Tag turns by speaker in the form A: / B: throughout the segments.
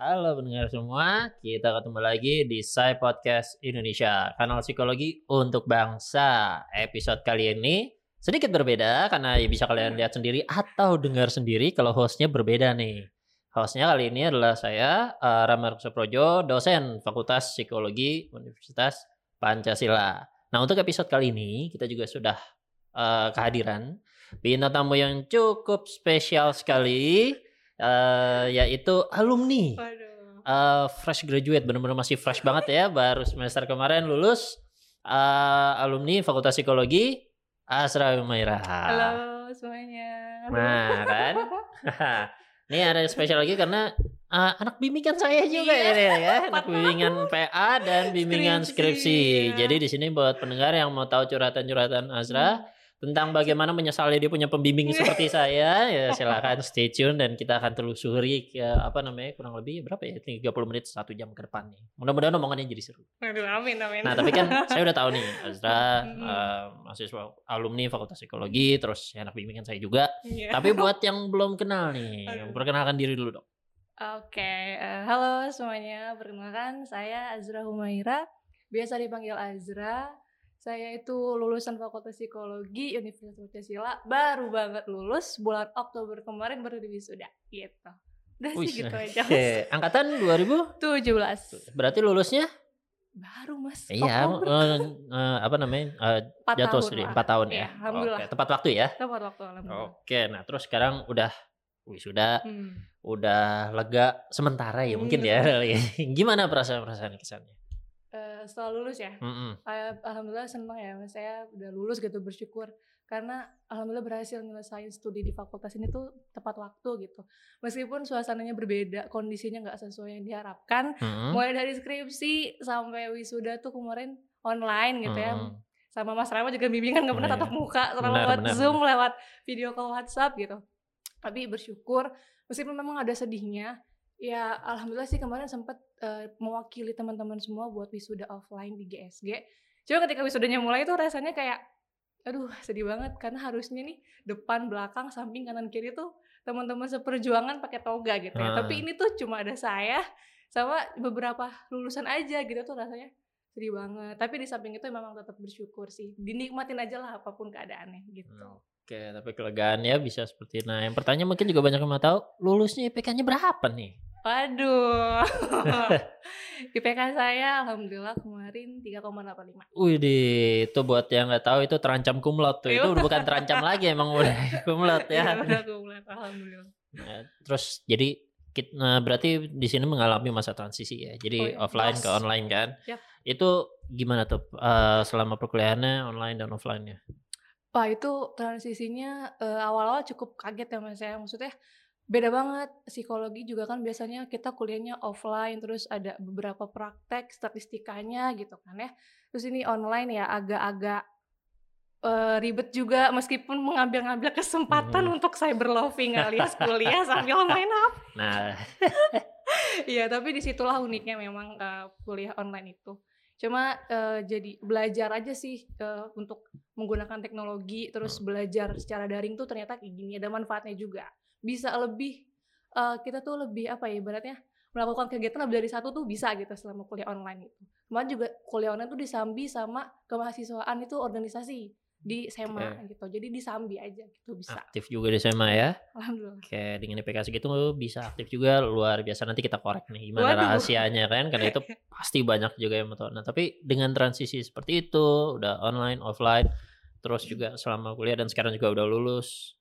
A: Halo pendengar semua, kita ketemu lagi di Sai Podcast Indonesia, kanal psikologi untuk bangsa. Episode kali ini sedikit berbeda karena ya bisa kalian lihat sendiri atau dengar sendiri kalau hostnya berbeda nih. Hostnya kali ini adalah saya, uh, Ramar Suprojo, dosen Fakultas Psikologi Universitas Pancasila. Nah untuk episode kali ini kita juga sudah uh, kehadiran bintang tamu yang cukup spesial sekali uh, yaitu alumni uh, fresh graduate benar-benar masih fresh banget ya baru semester kemarin lulus uh, alumni Fakultas Psikologi Asra Umaira.
B: Halo semuanya.
A: Nah kan, ini ada yang spesial lagi karena uh, anak bimbingan saya juga iya. ya, ya, anak bimbingan PA dan bimbingan skripsi. skripsi. Jadi di sini buat pendengar yang mau tahu curhatan-curhatan Asra. Hmm tentang bagaimana menyesali dia punya pembimbing seperti saya ya silakan stay tune dan kita akan telusuri ke apa namanya kurang lebih berapa ya 30 menit satu jam ke depan nih mudah-mudahan omongannya jadi seru
B: Aduh, amin amin
A: nah tapi kan saya udah tahu nih Azra uh, mahasiswa alumni Fakultas Psikologi terus anak bimbingan saya juga yeah. tapi buat yang belum kenal nih Aduh. perkenalkan diri dulu dong
B: Oke, okay. uh, eh, halo semuanya. Perkenalkan, saya Azra Humaira. Biasa dipanggil Azra. Saya itu lulusan Fakultas Psikologi Universitas Pancasila, baru banget lulus bulan Oktober kemarin baru wisuda gitu. Udah sih gitu aja.
A: Oke, angkatan
B: 2017.
A: Berarti lulusnya?
B: Baru mas
A: iya uh, uh, apa namanya uh, jatuh sendiri empat tahun ya, ya Oke, tepat waktu ya?
B: Tepat waktu alhamdulillah.
A: Oke nah terus sekarang udah wisuda hmm. udah lega sementara ya hmm. mungkin ya. Gimana perasaan perasaan kesannya
B: setelah lulus ya mm -hmm. alhamdulillah senang ya saya udah lulus gitu bersyukur karena alhamdulillah berhasil nyelesain studi di fakultas ini tuh tepat waktu gitu meskipun suasananya berbeda kondisinya nggak sesuai yang diharapkan mm -hmm. mulai dari skripsi sampai wisuda tuh kemarin online gitu mm -hmm. ya sama Mas Rama juga bimbingan nggak pernah tatap muka selama lewat benar. Zoom lewat video call WhatsApp gitu tapi bersyukur meskipun memang ada sedihnya Ya, alhamdulillah sih kemarin sempat uh, mewakili teman-teman semua buat wisuda offline di GSG. Cuma ketika wisudanya mulai itu rasanya kayak aduh sedih banget karena harusnya nih depan, belakang, samping, kanan, kiri tuh teman-teman seperjuangan pakai toga gitu ya. Hmm. Tapi ini tuh cuma ada saya sama beberapa lulusan aja gitu tuh rasanya sedih banget. Tapi di samping itu memang tetap bersyukur sih. Dinikmatin aja lah apa pun keadaannya gitu. Hmm.
A: Oke, tapi kelegaannya bisa seperti nah. Yang pertanyaan mungkin juga banyak yang mau tahu, lulusnya IPK-nya berapa nih?
B: Waduh. IPK saya alhamdulillah kemarin 3,85.
A: Wih, itu buat yang nggak tahu itu terancam kumlot tuh. Itu udah bukan terancam lagi emang udah kumlot ya.
B: Iya, udah kumlot alhamdulillah.
A: Nah, terus jadi kita, nah, berarti di sini mengalami masa transisi ya. Jadi oh, iya. offline Mas. ke online kan. Yep. Itu gimana tuh uh, selama perkuliahannya online dan offline-nya?
B: Wah, itu transisinya uh, awal-awal cukup kaget ya Mas saya. Maksudnya beda banget psikologi juga kan biasanya kita kuliahnya offline terus ada beberapa praktek statistikanya gitu kan ya terus ini online ya agak-agak uh, ribet juga meskipun mengambil-ngambil kesempatan hmm. untuk cyber loving alias kuliah sambil main HP.
A: Nah,
B: iya tapi di situlah uniknya memang uh, kuliah online itu. Cuma uh, jadi belajar aja sih uh, untuk menggunakan teknologi terus hmm. belajar secara daring tuh ternyata kayak gini ada manfaatnya juga bisa lebih uh, kita tuh lebih apa ya ibaratnya melakukan kegiatan lebih dari satu tuh bisa gitu selama kuliah online itu. Kemarin juga kuliah online tuh disambi sama kemahasiswaan itu organisasi di SEMA okay. gitu. Jadi disambi aja gitu bisa.
A: Aktif juga di SEMA ya.
B: Alhamdulillah.
A: Oke, dengan IPK segitu bisa aktif juga luar biasa nanti kita korek nih gimana Waduh. rahasianya kan karena itu pasti banyak juga yang mau Nah, tapi dengan transisi seperti itu udah online, offline terus juga selama kuliah dan sekarang juga udah lulus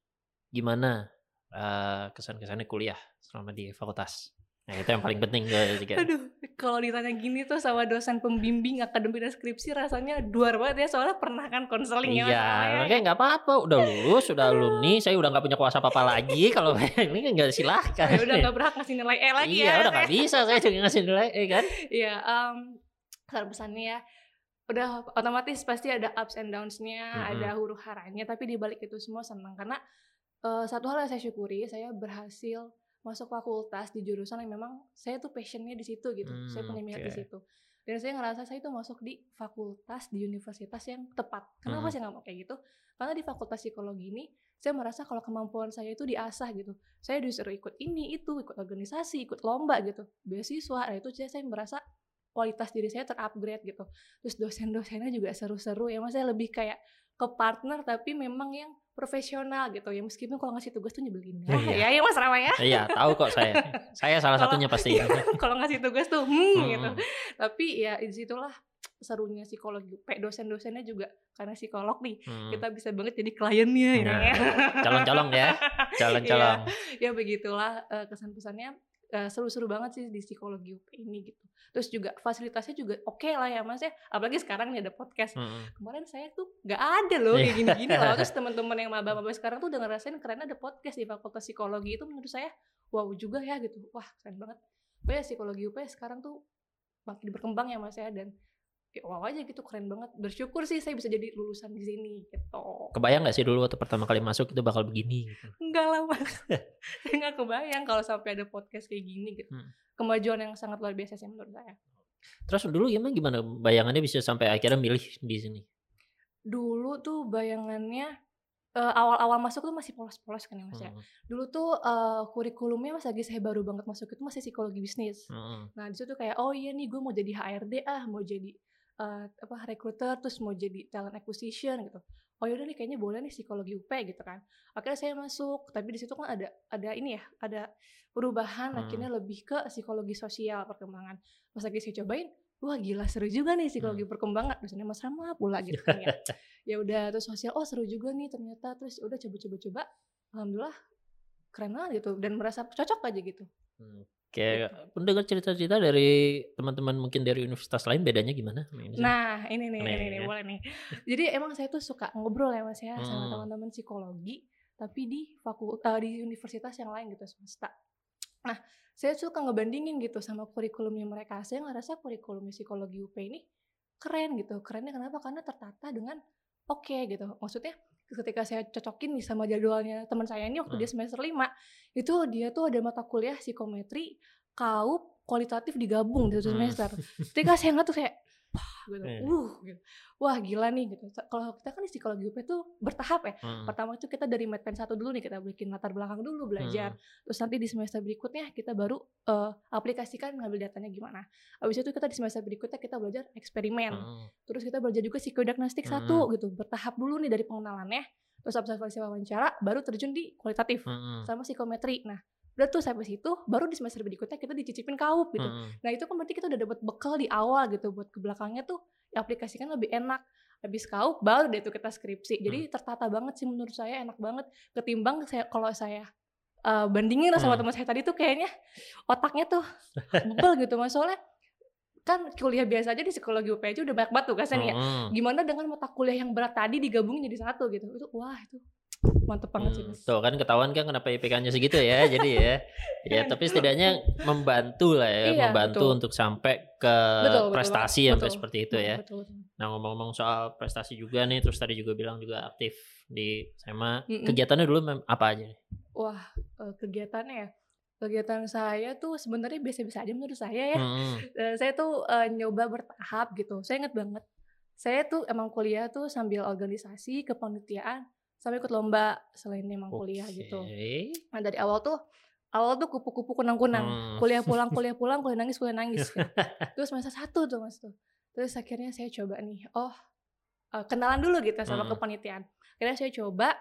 A: gimana uh, kesan-kesannya kuliah selama di fakultas. Nah itu yang paling penting juga.
B: Aduh, kalau ditanya gini tuh sama dosen pembimbing akademik dan skripsi rasanya luar banget ya soalnya pernah kan konseling
A: ya. Iya, makanya nggak apa-apa, udah lulus, udah alumni, saya udah nggak punya kuasa apa-apa lagi. kalau ini kan nggak silahkan.
B: Ya udah nggak berhak ngasih nilai E lagi
A: iya, ya. Iya, udah nggak bisa saya juga ngasih nilai E kan.
B: Iya, um, pesannya ya udah otomatis pasti ada ups and downs-nya, mm -hmm. ada huru haranya, tapi di balik itu semua senang karena uh, satu hal yang saya syukuri saya berhasil masuk fakultas di jurusan yang memang saya tuh passionnya di situ gitu. Hmm, saya punya minat okay. di situ. Dan saya ngerasa saya itu masuk di fakultas di universitas yang tepat. Kenapa hmm. saya nggak mau kayak gitu? Karena di fakultas psikologi ini saya merasa kalau kemampuan saya itu diasah gitu. Saya disuruh ikut ini itu ikut organisasi ikut lomba gitu. Beasiswa nah itu saya, saya merasa kualitas diri saya terupgrade gitu. Terus dosen-dosennya juga seru-seru ya. Mas saya lebih kayak ke partner tapi memang yang profesional gitu. Ya meskipun kalau ngasih tugas tuh nyebelin. Ya iya. ya ya mas Rama ya.
A: Iya tahu kok saya. Saya salah satunya pasti.
B: kalau ngasih tugas tuh hmm, hmm. gitu. Tapi ya di situlah serunya psikologi dosen-dosennya juga. Karena psikolog nih hmm. kita bisa banget jadi kliennya ya.
A: Nah, calon-calon ya. Calon-calon.
B: Ya, ya begitulah uh, uh, seru-seru banget sih di psikologi UP ini gitu. Terus juga fasilitasnya juga oke okay lah ya mas ya. Apalagi sekarang nih ada podcast. Hmm. kemarin saya tuh nggak ada loh kayak iya. gini-gini loh. Terus teman-teman yang maba-maba sekarang tuh udah ngerasain keren ada podcast di fakultas psikologi itu menurut saya. Wow juga ya gitu. Wah keren banget. Pokoknya psikologi UP sekarang tuh makin berkembang ya mas ya. Dan ya wow aja gitu keren banget bersyukur sih saya bisa jadi lulusan di sini gitu
A: kebayang nggak sih dulu waktu pertama kali masuk itu bakal begini gitu
B: enggak lah mas saya nggak kebayang kalau sampai ada podcast kayak gini gitu hmm. kemajuan yang sangat luar biasa sih menurut saya
A: terus dulu gimana gimana bayangannya bisa sampai akhirnya milih di sini
B: dulu tuh bayangannya uh, awal-awal masuk tuh masih polos-polos kan ya mas ya. Hmm. Dulu tuh uh, kurikulumnya mas lagi saya baru banget masuk itu masih psikologi bisnis. Hmm. Nah di situ kayak oh iya nih gue mau jadi HRD ah mau jadi uh, apa recruiter terus mau jadi talent acquisition gitu. Oh yaudah nih kayaknya boleh nih psikologi UP gitu kan. Akhirnya saya masuk tapi di situ kan ada ada ini ya ada perubahan hmm. akhirnya lebih ke psikologi sosial perkembangan. Pas lagi saya cobain wah gila seru juga nih psikologi hmm. perkembangan. Dosennya Mas Rama pula gitu kan ya. Ya udah terus sosial oh seru juga nih ternyata. Terus udah coba-coba coba alhamdulillah keren banget gitu. Dan merasa cocok aja gitu.
A: Hmm. Kayak pendengar cerita-cerita dari teman-teman mungkin dari universitas lain bedanya gimana?
B: Nah ini nih, ini, ini, ya. boleh nih. Jadi emang saya tuh suka ngobrol ya mas ya hmm. sama teman-teman psikologi, tapi di fakultas uh, di universitas yang lain gitu semesta. Nah saya suka ngebandingin gitu sama kurikulumnya mereka. Saya ngerasa kurikulum psikologi UP ini keren gitu. Kerennya kenapa? Karena tertata dengan oke okay, gitu. Maksudnya ketika saya cocokin nih sama jadwalnya teman saya ini waktu hmm. dia semester 5 itu dia tuh ada mata kuliah psikometri kaup kualitatif digabung di satu hmm. semester. Ketika saya ngeliat tuh kayak wah gitu. Yeah. Uh, gitu. Wah, gila nih gitu. Kalau kita kan di psikologi UP tuh bertahap ya. Hmm. Pertama itu kita dari medpen satu dulu nih kita bikin latar belakang dulu belajar. Hmm. Terus nanti di semester berikutnya kita baru uh, aplikasikan ngambil datanya gimana. Habis itu kita di semester berikutnya kita belajar eksperimen. Hmm. Terus kita belajar juga psikodiagnostik hmm. satu gitu. Bertahap dulu nih dari pengenalannya. Terus observasi wawancara baru terjun di kualitatif hmm. sama psikometri. Nah, udah tuh sampai situ baru di semester berikutnya kita dicicipin kaup gitu hmm. nah itu kan berarti kita udah dapat bekal di awal gitu buat ke belakangnya tuh aplikasikan lebih enak habis kaup baru deh tuh kita skripsi jadi hmm. tertata banget sih menurut saya enak banget ketimbang saya kalau saya uh, bandingin sama hmm. teman saya tadi tuh kayaknya otaknya tuh bebel gitu mas soalnya kan kuliah biasa aja di psikologi UPJ udah banyak banget tuh kan ya. Hmm. Gimana dengan mata kuliah yang berat tadi digabungin jadi satu gitu. Itu wah itu mantep banget sih
A: hmm, tuh kan ketahuan kan kenapa IPK-nya segitu ya jadi ya. Ya tapi setidaknya membantu lah ya iya, membantu betul. untuk sampai ke betul, prestasi betul, yang betul, seperti itu ya. betul, betul. nah ngomong-ngomong soal prestasi juga nih terus tadi juga bilang juga aktif di SMA mm -mm. kegiatannya dulu apa aja nih?
B: Wah eh, kegiatannya ya? Kegiatan saya tuh sebenarnya biasa-biasa aja menurut saya ya. Hmm. saya tuh uh, nyoba bertahap gitu. Saya inget banget saya tuh emang kuliah tuh sambil organisasi kepanitiaan sampai ikut lomba selain emang kuliah okay. gitu. Nah dari awal tuh awal tuh kupu-kupu kunang-kunang, hmm. kuliah pulang, kuliah pulang, kuliah nangis, kuliah nangis. Gitu. Terus masa satu tuh mas tuh. Terus akhirnya saya coba nih, oh uh, kenalan dulu gitu sama hmm. kepanitiaan. Akhirnya saya coba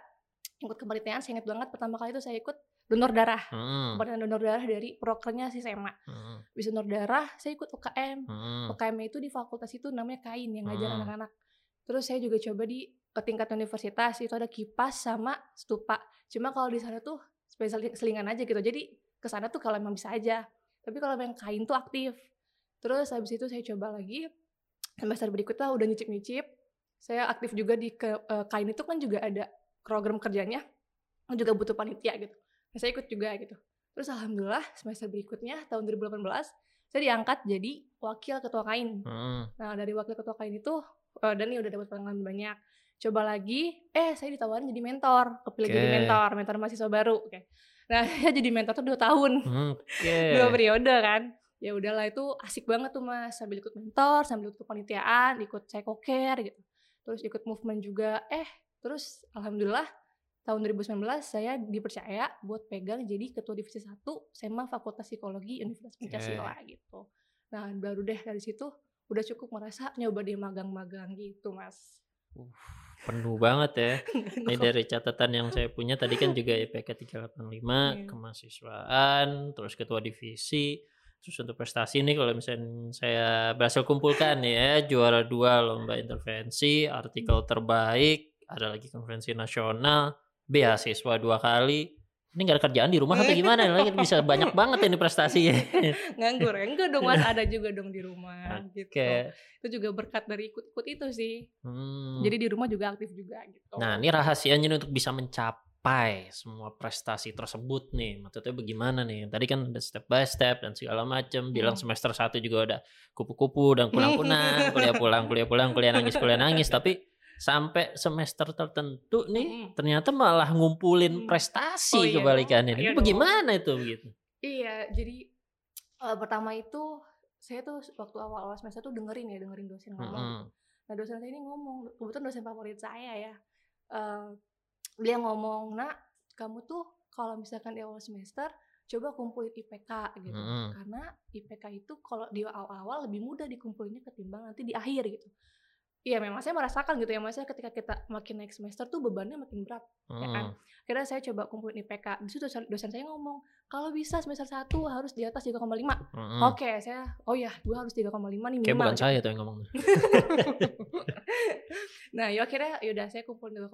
B: ikut kepanitiaan, saya ingat banget pertama kali itu saya ikut donor darah, hmm. kepanitiaan donor darah dari prokernya si SEMA. Hmm. Bisa donor darah, saya ikut UKM. Hmm. UKM itu di fakultas itu namanya kain yang ngajar hmm. Terus saya juga coba di ke tingkat universitas itu ada kipas sama stupa. Cuma kalau di sana tuh spesial selingan aja gitu. Jadi ke sana tuh kalau emang bisa aja. Tapi kalau yang kain tuh aktif. Terus habis itu saya coba lagi semester berikutnya udah nyicip-nyicip. Saya aktif juga di ke, uh, kain itu kan juga ada program kerjanya. Juga butuh panitia gitu. Nah, saya ikut juga gitu. Terus alhamdulillah semester berikutnya tahun 2018 saya diangkat jadi wakil ketua kain. Hmm. Nah dari wakil ketua kain itu uh, dan ini udah dapat pengalaman banyak. Coba lagi eh saya ditawarin jadi mentor. Kepilih okay. jadi mentor mentor mahasiswa baru. Oke. Okay. nah saya jadi mentor tuh dua tahun. Okay. dua periode kan. Ya udahlah itu asik banget tuh mas. Sambil ikut mentor sambil ikut kepanitiaan ikut care gitu. Terus ikut movement juga. Eh terus alhamdulillah tahun 2019 saya dipercaya buat pegang jadi ketua divisi 1 SEMA Fakultas Psikologi Universitas Pancasila okay. gitu. Nah baru deh dari situ udah cukup merasa nyoba di magang-magang gitu mas
A: uh, penuh banget ya ini dari catatan yang saya punya tadi kan juga IPK 385 yeah. kemahasiswaan terus ketua divisi Terus untuk prestasi ini kalau misalnya saya berhasil kumpulkan ya juara dua lomba intervensi, artikel terbaik, ada lagi konferensi nasional, beasiswa dua kali. Ini gak ada kerjaan di rumah atau gimana? Lagi bisa banyak banget ini prestasinya.
B: Nganggur ya? Enggak dong mas, ada juga dong di rumah okay. gitu. Itu juga berkat dari ikut-ikut itu sih. Hmm. Jadi di rumah juga aktif juga gitu.
A: Nah ini rahasianya untuk bisa mencapai semua prestasi tersebut nih maksudnya bagaimana nih tadi kan ada step by step dan segala macam bilang hmm. semester satu juga udah kupu-kupu dan pulang-pulang kuliah pulang kuliah pulang kuliah nangis kuliah nangis tapi sampai semester tertentu nih hmm. ternyata malah ngumpulin hmm. prestasi oh, iya kebalikannya iya itu bagaimana itu begitu
B: iya jadi uh, pertama itu saya tuh waktu awal-awal semester tuh dengerin ya dengerin dosen ngomong -hmm. nah dosen saya ini ngomong kebetulan dosen favorit saya ya uh, dia ngomong nak kamu tuh kalau misalkan di awal semester coba kumpulin IPK gitu hmm. karena IPK itu kalau di awal-awal lebih mudah dikumpulinnya ketimbang nanti di akhir gitu Iya memang saya merasakan gitu ya maksudnya ketika kita makin naik semester tuh bebannya makin berat hmm. ya kan kira saya coba kumpulin IPK di situ dosen saya ngomong kalau bisa semester satu harus di atas 3,5 hmm. oke okay, saya oh ya gua harus 3,5 nih minimal
A: kayak bukan gitu. saya tuh yang ngomong
B: nah ya akhirnya yaudah saya kumpulin 3,5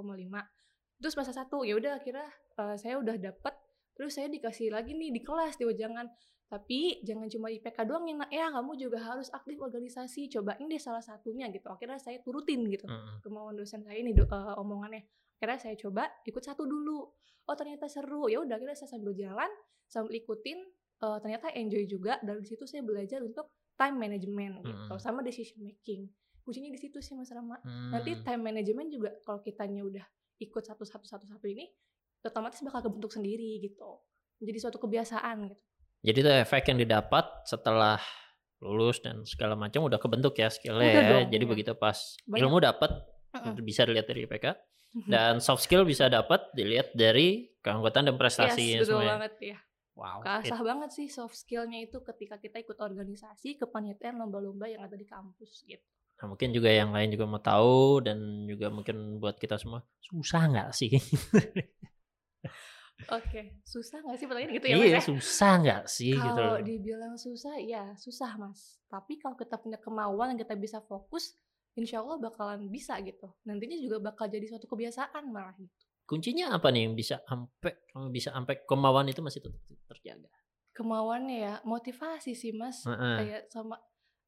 B: terus masa satu ya udah akhirnya uh, saya udah dapet terus saya dikasih lagi nih di kelas di wajangan tapi jangan cuma IPK doang yang ya kamu juga harus aktif organisasi cobain deh salah satunya gitu. Akhirnya saya turutin gitu uh-huh. kemauan dosen saya ini uh, omongannya. Akhirnya saya coba ikut satu dulu. Oh ternyata seru. Ya udah akhirnya saya sambil jalan sambil ikutin uh, ternyata enjoy juga. Dari situ saya belajar untuk time management gitu. Uh-huh. sama decision making. Kuncinya di situ sih mas Rama. Uh-huh. nanti time management juga kalau kitanya udah ikut satu-satu satu-satu ini otomatis bakal kebentuk sendiri gitu. Jadi suatu kebiasaan gitu
A: jadi itu efek yang didapat setelah lulus dan segala macam udah kebentuk ya skillnya ya dong, jadi ya. begitu pas Banyak. ilmu dapat uh -uh. bisa dilihat dari IPK dan soft skill bisa dapat dilihat dari keanggotaan dan prestasi
B: yes, betul semuanya. banget ya Wow. Kasah it. banget sih soft skillnya itu ketika kita ikut organisasi, kepanitiaan, lomba-lomba yang ada di kampus gitu.
A: Nah, mungkin juga yang lain juga mau tahu dan juga mungkin buat kita semua susah nggak sih?
B: Oke, susah nggak sih pertanyaan gitu ya
A: Iya, ya? susah nggak sih
B: kalau gitu Kalau dibilang susah, ya susah mas. Tapi kalau kita punya kemauan yang kita bisa fokus, insya Allah bakalan bisa gitu. Nantinya juga bakal jadi suatu kebiasaan malah gitu.
A: Kuncinya apa nih yang bisa sampai bisa sampai kemauan itu masih tetap terjaga?
B: Kemauannya ya motivasi sih mas, uh -uh. kayak sama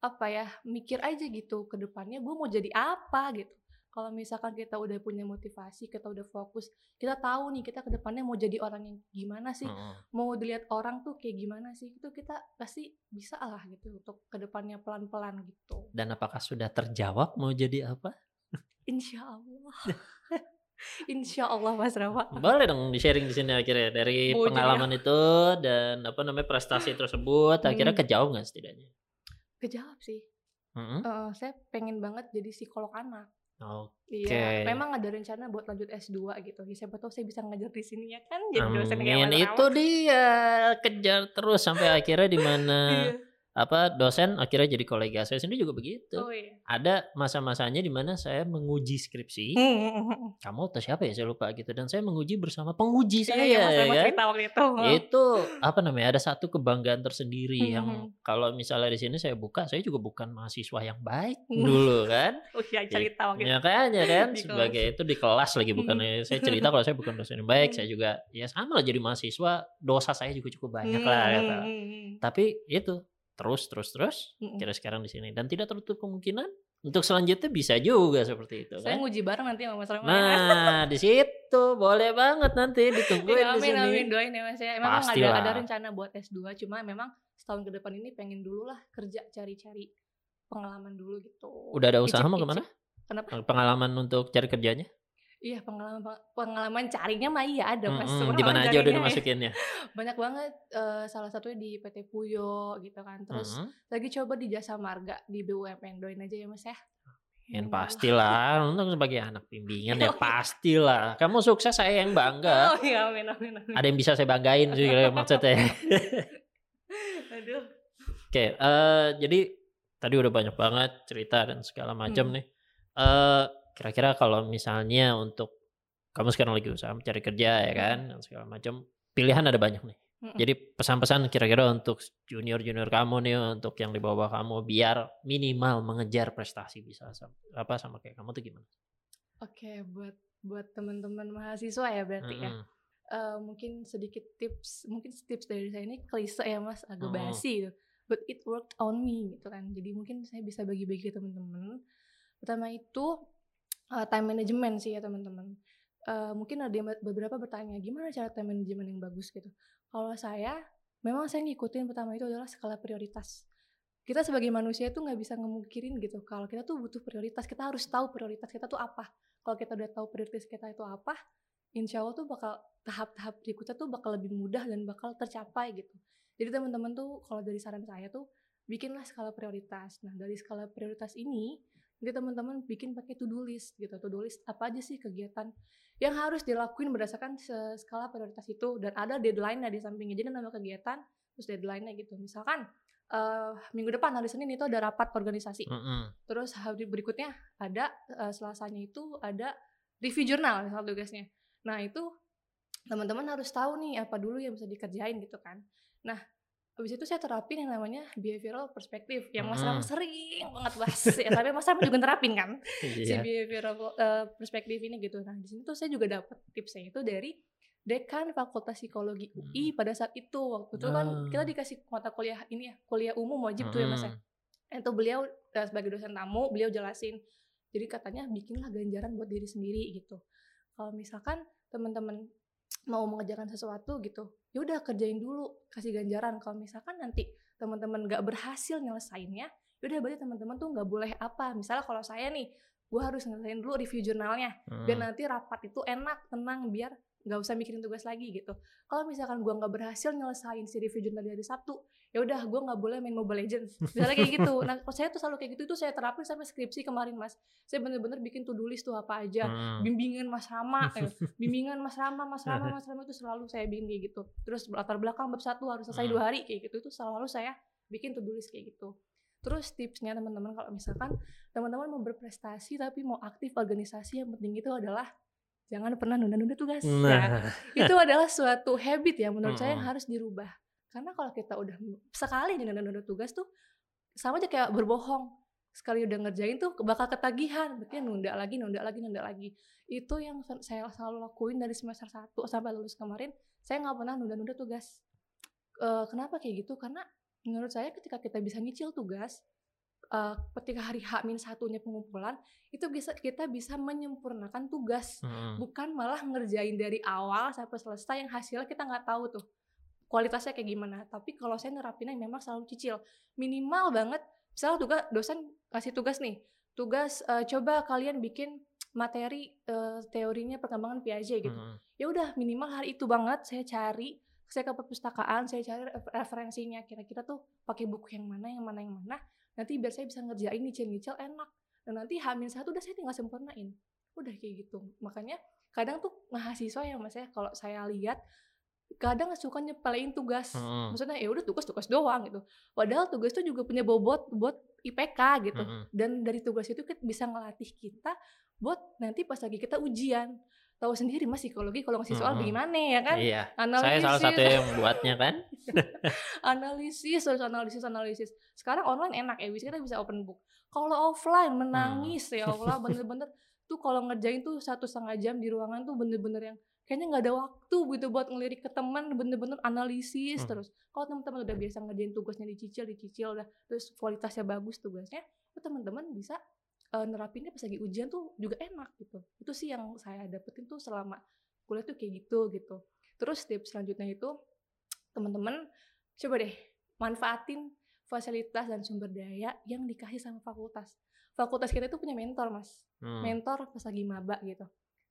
B: apa ya mikir aja gitu ke depannya gue mau jadi apa gitu kalau misalkan kita udah punya motivasi kita udah fokus kita tahu nih kita ke depannya mau jadi orang yang gimana sih hmm. mau dilihat orang tuh kayak gimana sih itu kita pasti bisa lah gitu untuk ke depannya pelan-pelan gitu
A: dan apakah sudah terjawab mau jadi apa
B: Insya Allah Insya Allah Mas Rafa.
A: Boleh dong di sharing di sini akhirnya dari pengalaman ya. itu dan apa namanya prestasi tersebut akhirnya hmm. kejauh nggak setidaknya?
B: Kejawab sih. Mm-hmm. Uh, saya pengen banget jadi psikolog anak.
A: Oke.
B: Okay. Iya, memang ada rencana buat lanjut S2 gitu. Ya, siapa tahu saya bisa ngajar di sini ya kan
A: jadi dosen kayak itu dia kejar terus sampai akhirnya di mana iya apa dosen akhirnya jadi kolega saya sendiri juga begitu. Oh, iya. Ada masa-masanya di mana saya menguji skripsi. Hmm, hmm, hmm, Kamu atau siapa ya saya lupa gitu dan saya menguji bersama penguji iya, saya iya, ya kan. Cerita waktu itu. Itu apa namanya? Ada satu kebanggaan tersendiri yang kalau misalnya di sini saya buka, saya juga bukan mahasiswa yang baik dulu kan.
B: Iya cerita waktu
A: itu. Ya kayaknya kan sebagai itu di kelas lagi bukan saya cerita kalau saya bukan dosen yang baik, saya juga ya sama lah jadi mahasiswa, dosa saya juga cukup banyak lah kata. Tapi itu terus terus terus mm kira sekarang di sini. Dan tidak tertutup kemungkinan untuk selanjutnya bisa juga seperti itu
B: saya kan? nguji bareng nanti sama Mas
A: Rama nah di situ boleh banget nanti ditungguin
B: ya, amin, di sini. amin. Doain ya Mas ya. Memang ada ada rencana buat S2 cuma memang setahun ke depan ini pengen dulu lah kerja cari-cari pengalaman dulu gitu.
A: Udah ada usaha mau ke mana? Kenapa? pengalaman untuk cari kerjanya
B: Iya pengalaman pengalaman carinya mah iya ada mas.
A: Mm -hmm. Di mana aja udah dimasukinnya?
B: Banyak banget. Uh, salah satunya di PT Puyo gitu kan. Terus mm -hmm. lagi coba di Jasa Marga di BUMN doain aja ya mas ya.
A: Yang pastilah, untuk sebagai anak bimbingan ya pastilah. Kamu sukses saya yang bangga.
B: Oh iya, amin, amin, amin.
A: Ada yang bisa saya banggain sih maksudnya.
B: Aduh.
A: Oke, okay, uh, jadi tadi udah banyak banget cerita dan segala macam hmm. nih. Uh, kira-kira kalau misalnya untuk kamu sekarang lagi usaha mencari kerja ya kan dan segala macam, pilihan ada banyak nih. Jadi pesan-pesan kira-kira untuk junior-junior kamu nih untuk yang di bawah kamu biar minimal mengejar prestasi bisa sama, apa sama kayak kamu tuh gimana?
B: Oke, buat buat teman-teman mahasiswa ya berarti mm -hmm. ya. Uh, mungkin sedikit tips, mungkin tips dari saya ini klise ya Mas, agak mm basi gitu. But it worked on me gitu kan. Jadi mungkin saya bisa bagi-bagi ke teman-teman. Pertama itu uh, time management sih ya teman-teman. Uh, mungkin ada beberapa bertanya gimana cara time management yang bagus gitu kalau saya, memang saya ngikutin pertama itu adalah skala prioritas. Kita sebagai manusia itu nggak bisa ngemungkirin gitu. Kalau kita tuh butuh prioritas, kita harus tahu prioritas kita tuh apa. Kalau kita udah tahu prioritas kita itu apa, insya Allah tuh bakal tahap-tahap berikutnya tuh bakal lebih mudah dan bakal tercapai gitu. Jadi teman-teman tuh kalau dari saran saya tuh bikinlah skala prioritas. Nah dari skala prioritas ini jadi teman-teman bikin pakai to-do list gitu. To-do list apa aja sih kegiatan yang harus dilakuin berdasarkan skala prioritas itu dan ada deadline-nya di sampingnya. Jadi nama kegiatan terus deadline-nya gitu. Misalkan uh, minggu depan hari Senin itu ada rapat organisasi. Mm -hmm. Terus hari berikutnya ada uh, Selasanya itu ada review jurnal misal tugasnya. Nah, itu teman-teman harus tahu nih apa dulu yang bisa dikerjain gitu kan. Nah, Habis itu saya terapin yang namanya behavioral perspective yang Mas Ram sering banget bahas ya, tapi Mas Ram juga terapin kan yeah. si behavioral uh, perspective ini gitu. Nah, di sini tuh saya juga dapat tipsnya itu dari dekan Fakultas Psikologi UI hmm. pada saat itu. Waktu itu kan kita ah. dikasih mata kuliah ini ya, kuliah umum wajib hmm. tuh ya Mas ya. Itu beliau uh, sebagai dosen tamu, beliau jelasin. Jadi katanya bikinlah ganjaran buat diri sendiri gitu. Kalau misalkan teman-teman mau mengerjakan sesuatu gitu ya udah kerjain dulu kasih ganjaran kalau misalkan nanti teman-teman nggak berhasil nyelesainnya ya udah berarti teman-teman tuh nggak boleh apa misalnya kalau saya nih gue harus ngelesain dulu review jurnalnya hmm. biar nanti rapat itu enak tenang biar nggak usah mikirin tugas lagi gitu. Kalau misalkan gue nggak berhasil nyelesain si review jurnal dari Sabtu ya udah gue nggak boleh main Mobile Legends. Misalnya kayak gitu. Nah kalau saya tuh selalu kayak gitu itu saya terapin sampai skripsi kemarin mas. Saya bener-bener bikin to do list tuh apa aja. Hmm. bimbingan Mas Rama eh, bimbingan Mas Rama Mas Rama Mas Rama itu selalu saya bikin kayak gitu. Terus latar belakang bab satu harus selesai hmm. dua hari kayak gitu itu selalu saya bikin to do list kayak gitu. Terus tipsnya teman-teman kalau misalkan teman-teman mau berprestasi tapi mau aktif organisasi yang penting itu adalah jangan pernah nunda-nunda tugas. Nah. Ya. Itu adalah suatu habit ya menurut hmm. saya yang harus dirubah. Karena kalau kita udah sekali nunda-nunda tugas tuh sama aja kayak berbohong. Sekali udah ngerjain tuh bakal ketagihan, berarti nunda lagi, nunda lagi, nunda lagi. Itu yang saya selalu lakuin dari semester 1 sampai lulus kemarin, saya nggak pernah nunda-nunda tugas. E, kenapa kayak gitu? Karena menurut saya ketika kita bisa nyicil tugas, uh, ketika hari H min satunya pengumpulan itu bisa kita bisa menyempurnakan tugas. Hmm. bukan malah ngerjain dari awal sampai selesai yang hasilnya kita nggak tahu tuh kualitasnya kayak gimana. Tapi kalau saya nerapinnya memang selalu cicil. Minimal banget misalnya tugas dosen kasih tugas nih tugas uh, coba kalian bikin materi uh, teorinya perkembangan Piaget gitu. Hmm. ya udah minimal hari itu banget saya cari saya ke perpustakaan saya cari referensinya. Kira-kira tuh pakai buku yang mana yang mana yang mana nanti biar saya bisa ngerjain nyicil-nyicil enak. Dan nanti hamil satu udah saya tinggal sempurnain. Udah kayak gitu. Makanya kadang tuh mahasiswa ya mas ya kalau saya lihat kadang suka nyepelin tugas. Hmm. maksudnya ya udah tugas tugas doang gitu. Padahal tugas itu juga punya bobot buat IPK gitu. Hmm. dan dari tugas itu kita bisa ngelatih kita buat nanti pas lagi kita ujian tahu sendiri mas psikologi kalau ngasih soal hmm. bagaimana ya kan
A: iya analisis. saya salah satu yang buatnya kan
B: analisis terus analisis analisis sekarang online enak ya kita bisa open book kalau offline menangis hmm. ya Allah bener-bener tuh kalau ngerjain tuh satu setengah jam di ruangan tuh bener-bener yang kayaknya nggak ada waktu gitu buat ngelirik ke teman bener-bener analisis hmm. terus kalau teman-teman udah biasa ngerjain tugasnya dicicil dicicil udah terus kualitasnya bagus tugasnya teman-teman bisa uh, nerapinnya pas lagi ujian tuh juga enak gitu. Itu sih yang saya dapetin tuh selama kuliah tuh kayak gitu gitu. Terus tips selanjutnya itu teman-teman coba deh manfaatin fasilitas dan sumber daya yang dikasih sama fakultas. Fakultas kita itu punya mentor mas. Hmm. mentor pas lagi maba gitu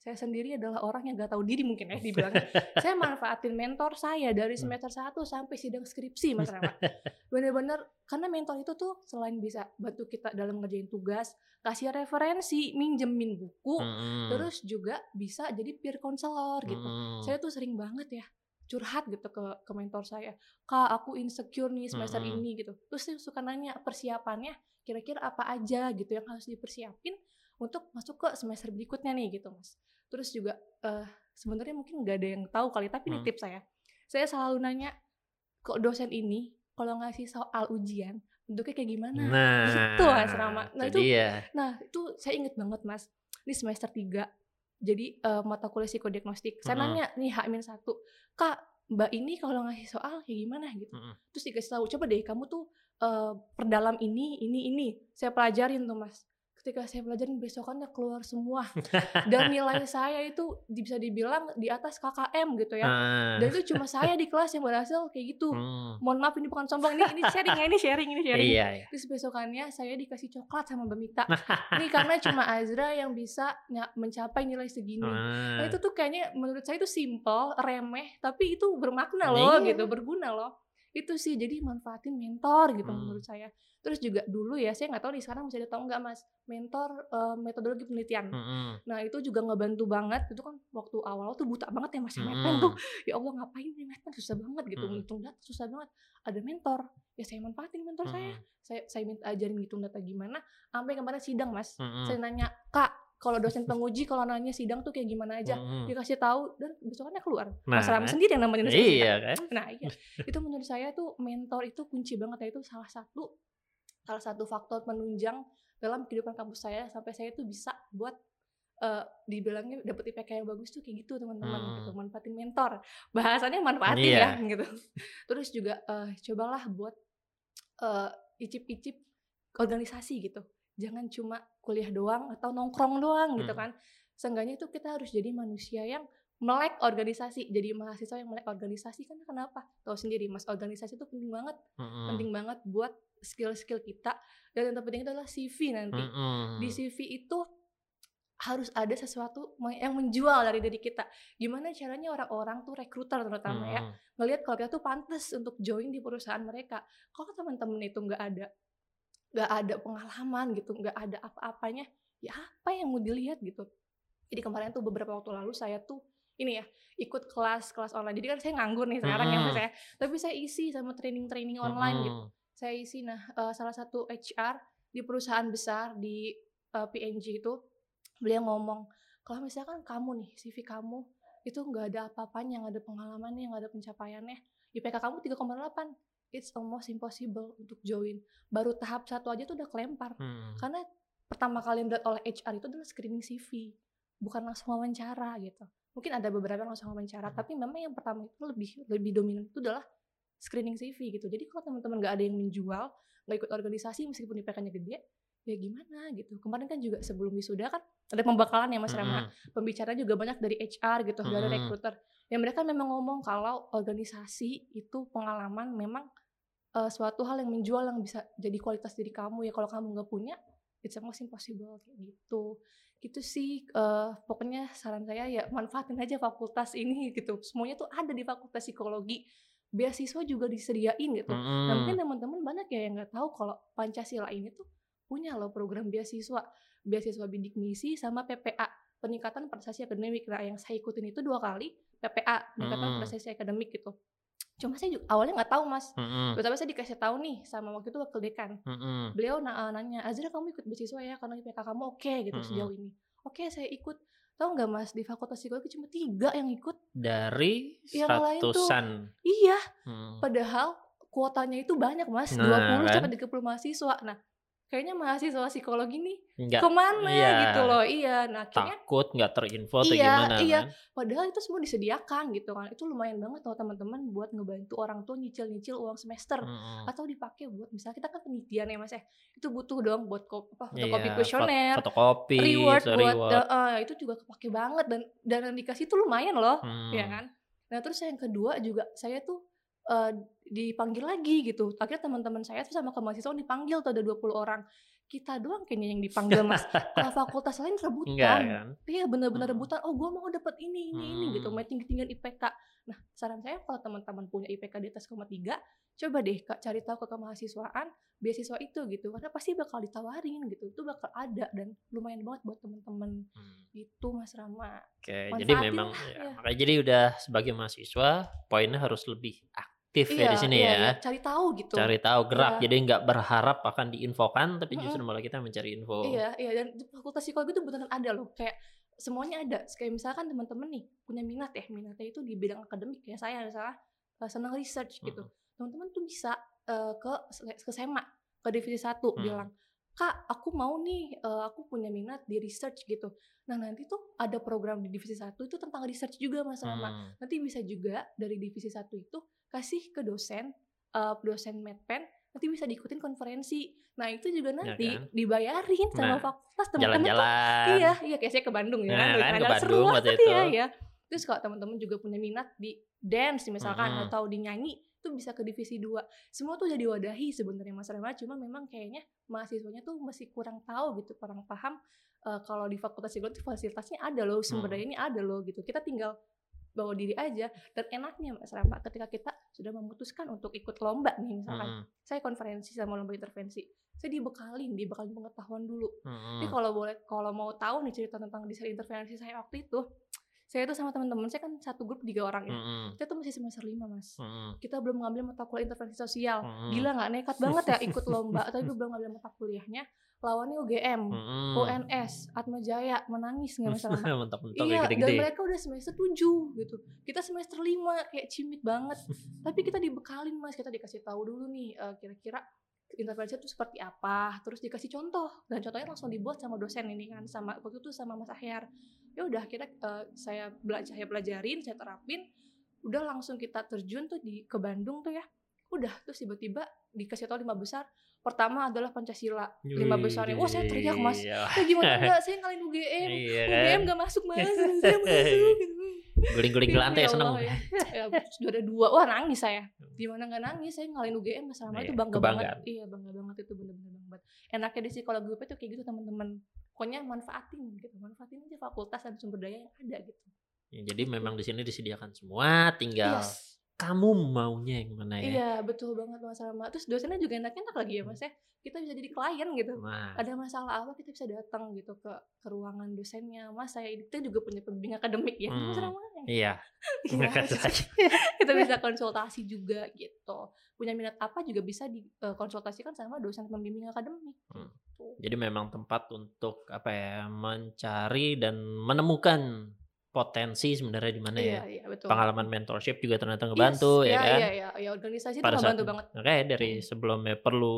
B: saya sendiri adalah orang yang gak tahu diri mungkin ya dibilang. saya manfaatin mentor saya dari hmm. semester 1 sampai sidang skripsi Mas Rama. Bener-bener karena mentor itu tuh selain bisa bantu kita dalam ngerjain tugas, kasih referensi, minjemin buku, hmm. terus juga bisa jadi peer counselor gitu. Hmm. Saya tuh sering banget ya curhat gitu ke ke mentor saya. Kak, aku insecure nih semester hmm. ini gitu. Terus saya suka nanya persiapannya kira-kira apa aja gitu yang harus dipersiapin untuk masuk ke semester berikutnya nih gitu mas terus juga uh, sebenarnya mungkin nggak ada yang tahu kali tapi hmm. ini tips saya. Saya selalu nanya kok dosen ini kalau ngasih soal ujian bentuknya kayak gimana? Nah, gitu mas Rama. Nah itu dia. nah itu saya inget banget mas. Ini semester 3 jadi uh, mata kuliah psikodiagnostik. Saya hmm. nanya nih H-1 kak mbak ini kalau ngasih soal kayak gimana? Gitu. Hmm. terus dikasih tahu coba deh kamu tuh uh, perdalam ini ini ini. Saya pelajarin tuh mas ketika saya pelajarin besokannya keluar semua dan nilai saya itu bisa dibilang di atas KKM gitu ya ah. dan itu cuma saya di kelas yang berhasil kayak gitu hmm. mohon maaf ini bukan sombong ini ini sharing ya ini sharing ini sharing iya, iya. terus besokannya saya dikasih coklat sama Mbak Mita ini karena cuma Azra yang bisa mencapai nilai segini nah, itu tuh kayaknya menurut saya itu simple remeh tapi itu bermakna loh iya. gitu berguna loh itu sih jadi manfaatin mentor gitu hmm. menurut saya terus juga dulu ya saya nggak tahu nih sekarang masih ada tau nggak mas mentor uh, metodologi penelitian hmm. nah itu juga ngebantu banget itu kan waktu awal tuh buta banget ya masih hmm. meten tuh ya allah ngapain nih meten susah banget gitu hmm. ngitung data susah banget ada mentor ya saya manfaatin mentor hmm. saya saya saya minta ajarin ngitung data gimana sampai kemarin sidang mas hmm. saya nanya kak kalau dosen penguji kalau nanya sidang tuh kayak gimana aja hmm. dikasih tahu dan besokannya keluar. Nah, Mas Ram sendiri yang namanya dosen
A: iya kan?
B: Nah iya. Itu menurut saya tuh mentor itu kunci banget ya itu salah satu salah satu faktor penunjang dalam kehidupan kampus saya sampai saya tuh bisa buat uh, dibilangnya dapet IPK yang bagus tuh kayak gitu teman-teman hmm. gitu. Manfaatin mentor. Bahasanya manfaatin yeah. ya gitu. Terus juga uh, cobalah buat uh, icip-icip organisasi gitu. Jangan cuma kuliah doang atau nongkrong doang gitu hmm. gitu kan seenggaknya itu kita harus jadi manusia yang melek organisasi jadi mahasiswa yang melek organisasi kan kenapa tahu sendiri mas organisasi itu penting banget hmm. penting banget buat skill-skill kita dan yang terpenting itu adalah CV nanti hmm. di CV itu harus ada sesuatu yang menjual dari diri kita. Gimana caranya orang-orang tuh rekruter terutama ya, hmm. ya ngelihat kalau kita tuh pantas untuk join di perusahaan mereka. Kalau teman-teman itu nggak ada nggak ada pengalaman gitu nggak ada apa-apanya ya apa yang mau dilihat gitu jadi kemarin tuh beberapa waktu lalu saya tuh ini ya ikut kelas kelas online jadi kan saya nganggur nih sekarang hmm. ya mas ya tapi saya isi sama training training online gitu. hmm. gitu saya isi nah uh, salah satu HR di perusahaan besar di uh, eh, PNG itu beliau ngomong kalau misalkan kamu nih CV kamu itu nggak ada apa-apanya nggak ada pengalamannya nggak ada pencapaiannya IPK kamu 3,8 it's almost impossible untuk join. Baru tahap satu aja tuh udah kelempar. Hmm. Karena pertama kali yang oleh HR itu adalah screening CV, bukan langsung wawancara gitu. Mungkin ada beberapa yang langsung wawancara, hmm. tapi memang yang pertama itu lebih lebih dominan itu adalah screening CV gitu. Jadi kalau teman-teman nggak ada yang menjual, nggak ikut organisasi meskipun IPK-nya gede, ya gimana gitu. Kemarin kan juga sebelum wisuda kan ada pembekalan ya Mas Rama. Hmm. Pembicara juga banyak dari HR gitu, hmm. dari rekruter. Yang mereka memang ngomong kalau organisasi itu pengalaman memang uh, suatu hal yang menjual yang bisa jadi kualitas diri kamu ya. Kalau kamu nggak punya it's almost impossible kayak gitu. Gitu sih uh, pokoknya saran saya ya manfaatin aja fakultas ini gitu. Semuanya tuh ada di fakultas psikologi. Beasiswa juga disediain gitu. Mm -hmm. nah mungkin teman-teman banyak ya yang nggak tahu kalau pancasila ini tuh punya loh program beasiswa. Beasiswa bidik misi sama PPA peningkatan prestasi akademik. Nah yang saya ikutin itu dua kali PPA peningkatan mm -hmm. prestasi akademik gitu Cuma saya juga awalnya nggak tahu mas. Mm-hmm. Tapi saya dikasih tahu nih sama waktu itu wakil dekan. Mm-hmm. Beliau na- nanya, Azra kamu ikut beasiswa ya karena IPK kamu oke okay, gitu mm-hmm. sejauh ini. Oke okay, saya ikut. Tahu nggak mas di fakultas psikologi cuma tiga yang ikut.
A: Dari yang ratusan.
B: Tuh, iya. Hmm. Padahal kuotanya itu banyak mas. Nah, 20 kan? sampai 30 mahasiswa. Nah kayaknya mahasiswa psikologi nih nggak, ke mana iya, gitu loh iya nah
A: akhirnya takut nggak terinfo atau
B: iya,
A: gimana
B: iya kan? padahal itu semua disediakan gitu kan itu lumayan banget loh teman-teman buat ngebantu orang tua nyicil-nyicil uang semester hmm. atau dipakai buat misalnya kita kan penelitian ya mas ya itu butuh dong buat kop, apa fotokopi iya, kuesioner
A: fotokopi
B: reward buat reward. Uh, uh, itu juga kepake banget dan dan yang dikasih itu lumayan loh hmm. ya kan nah terus yang kedua juga saya tuh uh, dipanggil lagi gitu. Akhirnya teman-teman saya tuh sama ke mahasiswa dipanggil tuh ada 20 orang. kita doang kayaknya yang dipanggil mas kalau fakultas lain rebutan
A: Enggak, kan?
B: iya benar-benar
A: Hmm.
B: rebutan oh gue mau dapat ini ini ini gitu
A: Hmm.
B: main tinggi tinggian IPK nah saran saya kalau teman-teman punya IPK di atas koma tiga coba deh kak cari tahu ke kemahasiswaan beasiswa itu gitu karena pasti bakal ditawarin gitu itu bakal ada dan lumayan banget buat teman-teman
A: Hmm.
B: itu mas Rama
A: Oke,
B: Manfaatin
A: jadi memang
B: ya.
A: ya, makanya jadi udah sebagai mahasiswa poinnya harus lebih aktif ya di sini
B: iya,
A: ya.
B: iya, cari tahu gitu
A: Cari tahu gerak,
B: Iya.
A: jadi nggak berharap akan diinfokan, tapi justru malah kita mencari info.
B: Iya, iya dan fakultas psikologi itu beneran ada loh. Kayak semuanya ada. Kayak misalkan teman-teman nih punya minat ya, minatnya itu di bidang akademik ya. Saya misalnya senang research gitu.
A: Mm.
B: Teman-teman tuh bisa uh, ke ke SEMA, ke divisi satu
A: Hmm.
B: bilang, "Kak, aku mau nih uh, aku punya minat di research gitu." Nah, nanti tuh ada program di divisi satu itu tentang research juga Mas Rama.
A: Hmm.
B: Nanti bisa juga dari divisi satu itu kasih ke dosen, uh, dosen medpen, nanti bisa diikutin konferensi. Nah itu juga nanti
A: kan?
B: dibayarin sama
A: Nah,
B: fakultas teman-teman.
A: Jalan-jalan.
B: Iya, iya kayak saya ke Bandung ya.
A: Nah,
B: Wih,
A: kan, ke Bandung
B: banget
A: waktu itu.
B: Ya, ya. Terus kalau teman-teman juga punya minat di dance misalkan
A: Mm-mm.
B: atau di nyanyi itu bisa ke divisi 2. Semua tuh udah diwadahi sebenarnya Mas Rema, cuma memang kayaknya mahasiswanya tuh masih kurang tahu gitu, kurang paham eh, kalau di fakultas tuh fasilitasnya ada loh, sumber
A: Hmm.
B: daya ini ada loh gitu. Kita tinggal bawa diri aja dan enaknya Mas Rama ketika kita sudah memutuskan untuk ikut lomba nih misalkan
A: Mm-mm.
B: saya konferensi sama lomba intervensi saya dibekalin dibekalin pengetahuan dulu
A: Mm-mm.
B: jadi kalau boleh kalau mau tahu nih cerita tentang desain intervensi saya waktu itu saya tuh sama teman-teman saya kan satu grup tiga orang ya
A: Mm-mm.
B: kita tuh masih semester lima mas
A: Mm-mm.
B: kita belum ngambil mata kuliah intervensi sosial
A: Mm-mm.
B: gila nggak nekat banget ya ikut lomba tapi belum ngambil mata kuliahnya lawannya UGM
A: Mm-mm.
B: UNS Atma Jaya menangis nggak masalah
A: Mentok-mentok
B: Iya,
A: kayak
B: dan
A: gede-gede.
B: mereka udah semester 7 gitu. Kita semester 5 kayak cimit banget. Tapi kita dibekalin Mas, kita dikasih tahu dulu nih eh, kira-kira intervensi itu seperti apa, terus dikasih contoh dan contohnya langsung dibuat sama dosen ini kan sama waktu itu sama Mas Ahyar. Ya udah kita eh, saya belajar saya pelajarin, saya terapin, udah langsung kita terjun tuh di ke Bandung tuh ya. Udah terus tiba-tiba dikasih tahu lima besar. Pertama adalah Pancasila. Lima besarnya. Wah, saya teriak, Mas. Eh gimana enggak? Saya ngalahin UGM.
A: Iya
B: UGM
A: kan.
B: gak masuk mas, saya masuk gitu.
A: Guling-guling ke lantai
B: Ya
A: seneng.
B: Allah, ya. ya sudah ada dua, wah nangis saya. Gimana nggak nangis? Saya ngalahin UGM mas Rama
A: Iya,
B: itu bangga
A: kebanggaan.
B: banget. Iya bangga banget itu bener-bener banget. Enaknya di psikologi UP itu kayak gitu teman-teman. Pokoknya manfaatin gitu, manfaatin aja fakultas dan sumber daya yang ada gitu.
A: Ya, jadi memang di sini disediakan semua, tinggal
B: Yes.
A: Kamu maunya yang mana ya.
B: Iya betul banget mas Rama. Terus dosennya juga enak-enak lagi ya mas ya. Kita bisa jadi klien gitu.
A: Nah,
B: Ada masalah apa kita bisa datang gitu ke ke ruangan dosennya. Mas saya itu juga punya pembimbing akademik ya. Mas
A: Hmm.
B: Rama.
A: iya.
B: Iya. Kita bisa konsultasi juga gitu punya minat apa juga bisa dikonsultasikan sama dosen pembimbing akademik
A: Hmm.
B: gitu.
A: Jadi memang tempat untuk apa ya, mencari dan menemukan potensi sebenarnya di mana ya.
B: iya iya betul
A: Pengalaman mentorship juga ternyata ngebantu
B: Yes,
A: ya kan.
B: iya iya iya organisasi itu
A: Pada saat
B: membantu banget
A: Oke, dari sebelumnya perlu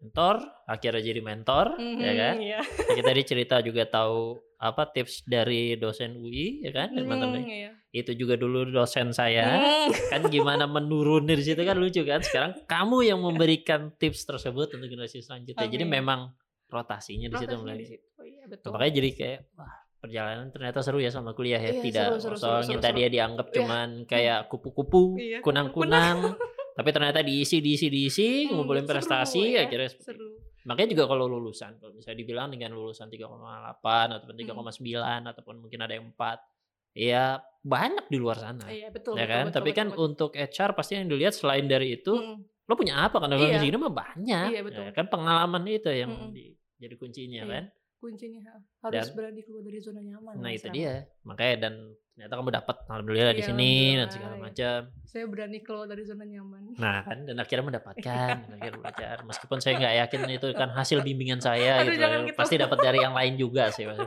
A: mentor, akhirnya jadi mentor, ya
B: Mhm,
A: kan?
B: iya.
A: Kita tadi cerita juga tahu apa tips dari dosen UI, ya kan?
B: Hmm,
A: UI.
B: iya.
A: Itu juga dulu dosen saya.
B: Hmm.
A: Kan gimana menurun dari situ kan lucu kan? Sekarang kamu yang memberikan tips tersebut untuk generasi selanjutnya. Jadi
B: Amin.
A: memang rotasinya di situ mulai.
B: di situ, iya
A: Nah,
B: betul
A: makanya jadi kayak wah perjalanan ternyata seru ya sama kuliah ya.
B: Iya,
A: Tidak
B: seru, seru,
A: kosong
B: seru,
A: yang
B: seru,
A: tadi dianggap
B: Iya.
A: cuman kayak kupu-kupu,
B: Iya,
A: kunang-kunang. tapi ternyata diisi diisi diisi
B: Hmm,
A: ngumpulin
B: seru
A: prestasi
B: ya,
A: akhirnya
B: seru
A: Makanya juga kalau lulusan, kalau misalnya dibilang dengan lulusan 3,8 ataupun 3,9 ataupun mungkin ada yang 4, ya banyak di luar sana.
B: iya betul
A: ya
B: betul,
A: kan?
B: betul,
A: Tapi
B: betul,
A: kan
B: betul.
A: untuk HR pasti yang dilihat selain dari itu,
B: Mm-mm.
A: lo punya apa kan? Dalam
B: Iya.
A: hidup mah banyak.
B: Iya, betul.
A: Ya kan pengalaman itu yang
B: Mm-mm.
A: di- jadi kuncinya
B: Iya.
A: kan.
B: Kuncinya ha, harus
A: Dan-
B: berani keluar dari zona nyaman
A: Nah, itu dia. Makanya dan ternyata kamu dapat alhamdulillah di
B: Iya,
A: sini dan segala
B: iya.
A: macam.
B: saya berani keluar dari zona nyaman
A: Nah, kan dan akhirnya mendapatkan, dan akhirnya belajar. Meskipun saya nggak yakin itu kan hasil bimbingan saya
B: Aduh,
A: gitu.
B: jangan gitu.
A: Pasti dapat dari yang lain juga sih. Mas.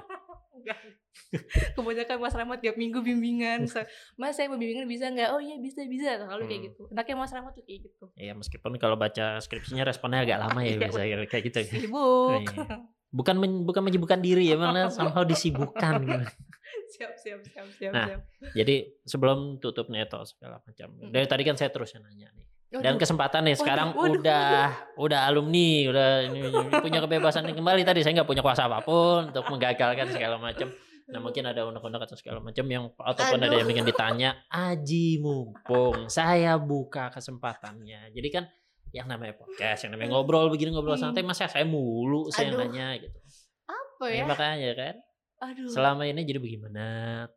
B: Kebanyakan Mas Rahmat tiap minggu bimbingan. So, Mas saya mau bimbingan bisa nggak? Oh iya bisa bisa. Selalu kayak
A: Hmm.
B: gitu. Enaknya Mas Rahmat tuh kayak gitu.
A: Ya meskipun kalau baca skripsinya responnya agak lama ya
B: Iya,
A: biasa kayak gitu.
B: Sibuk.
A: Iya. Bukan men- bukan menyibukkan diri ya, malah somehow disibukkan gitu.
B: siap siap siap siap
A: Nah,
B: siap.
A: Jadi sebelum tutup neto segala macam.
B: Hmm.
A: Dari tadi kan saya terus nanya nih. Dan
B: Waduh.
A: kesempatan nih
B: Waduh,
A: sekarang
B: waduh,
A: udah udah alumni, udah ini, punya kebebasan kembali tadi saya nggak punya kuasa apa pun untuk menggagalkan segala macam. Nah mungkin ada undang-undang atau segala macam yang ataupun ada
B: Aduh.
A: yang ingin ditanya. Aji mumpung saya buka kesempatannya. Jadi kan yang namanya podcast, yang namanya ngobrol begini ngobrol hmm. santai, masa saya mulu saya Aduh. nanya gitu.
B: Apa ya? ya
A: makanya kan. Aduh. Selama ini jadi bagaimana?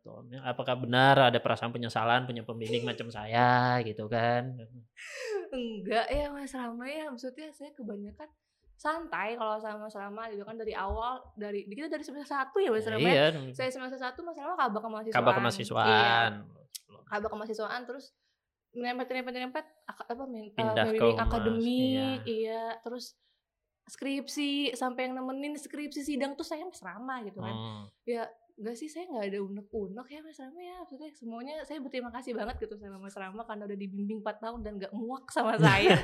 A: Tuh, apakah benar ada perasaan penyesalan punya pembimbing macam saya gitu kan?
B: Enggak ya Mas Rama ya, maksudnya saya kebanyakan santai kalau sama selama gitu kan dari awal dari kita dari semester satu ya Mas Rama. Ya? Iya. Saya semester satu Mas Rama kabak kemahasiswaan.
A: Kabak kemahasiswaan.
B: Iya. Kabak kemahasiswaan terus nempet nempet nempet apa minta uh, akademik iya. iya terus skripsi sampai yang nemenin skripsi sidang tuh saya mas Rama gitu kan hmm. ya enggak sih saya nggak ada unek-unek ya mas Rama ya maksudnya semuanya saya berterima kasih banget gitu sama mas Rama karena udah dibimbing 4 tahun dan nggak muak sama saya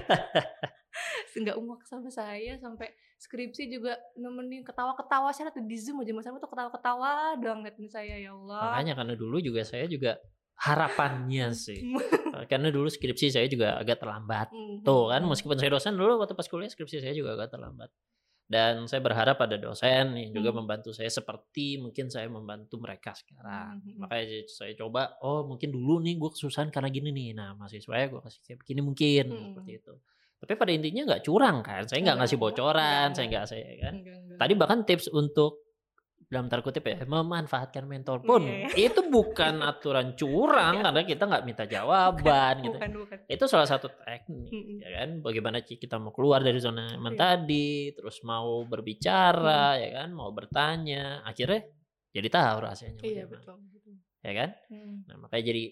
B: nggak muak sama saya sampai skripsi juga nemenin ketawa-ketawa saya tuh di zoom aja mas Rama tuh ketawa-ketawa doang ngeliatin saya ya Allah
A: makanya karena dulu juga saya juga harapannya sih. Karena dulu skripsi saya juga agak terlambat. Mm-hmm. tuh kan meskipun saya dosen dulu waktu pas kuliah skripsi saya juga agak terlambat. Dan saya berharap ada dosen yang juga mm-hmm. membantu saya seperti mungkin saya membantu mereka sekarang. Mm-hmm. makanya saya coba oh mungkin dulu nih gue kesusahan karena gini nih. Nah mahasiswa ya gue kasih kayak begini mungkin mm-hmm. seperti itu. Tapi pada intinya nggak curang kan? Saya nggak ngasih bocoran saya nggak. saya kan. Tadi bahkan tips untuk dalam tanda kutip ya memanfaatkan mentor pun yeah. itu bukan aturan curang yeah. karena kita nggak minta jawaban bukan, gitu bukan, bukan. itu salah satu teknik mm -hmm. ya kan bagaimana kita mau keluar dari zona nyaman yeah. tadi terus mau berbicara mm. ya kan mau bertanya akhirnya jadi tahu rahasianya
B: yeah, betul, betul.
A: ya kan mm. nah makanya jadi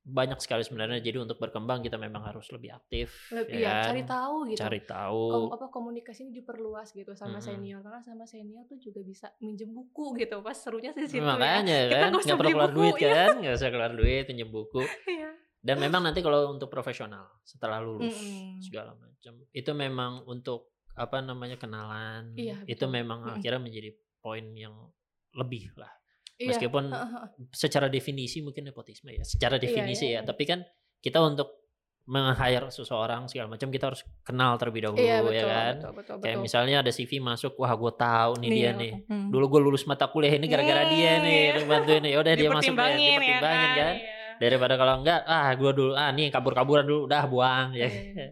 A: banyak sekali sebenarnya. Jadi untuk berkembang kita memang harus lebih aktif
B: lebih ya, ya cari tahu gitu.
A: Cari tahu.
B: Kom apa komunikasi ini diperluas gitu sama hmm. senior. Karena sama senior tuh juga bisa minjem buku gitu. Pas serunya sih situ
A: makanya ya. kan nggak perlu keluar duit ya. kan? Nggak usah keluar duit pinjem buku. Iya. dan memang nanti kalau untuk profesional setelah lulus mm segala macam itu memang untuk apa namanya kenalan iya, itu memang mm akhirnya menjadi poin yang lebih lah Iya. Meskipun secara definisi mungkin nepotisme ya, secara iya, definisi iya, iya, ya, tapi kan kita untuk meng-hire seseorang segala macam kita harus kenal terlebih dahulu iya, ya betul, ya kan. Betul, betul, Kayak betul. misalnya ada CV masuk, wah gue tahu nih, nih dia nih. Hmm. Dulu gue lulus mata kuliah ini gara-gara hmm, dia nih, iya. bantuin nih. Ya udah dia masuk ya, dipertimbangin ya, kan. Iya. Daripada kalau enggak, ah gue dulu ah nih kabur-kaburan dulu udah buang ya. Iya.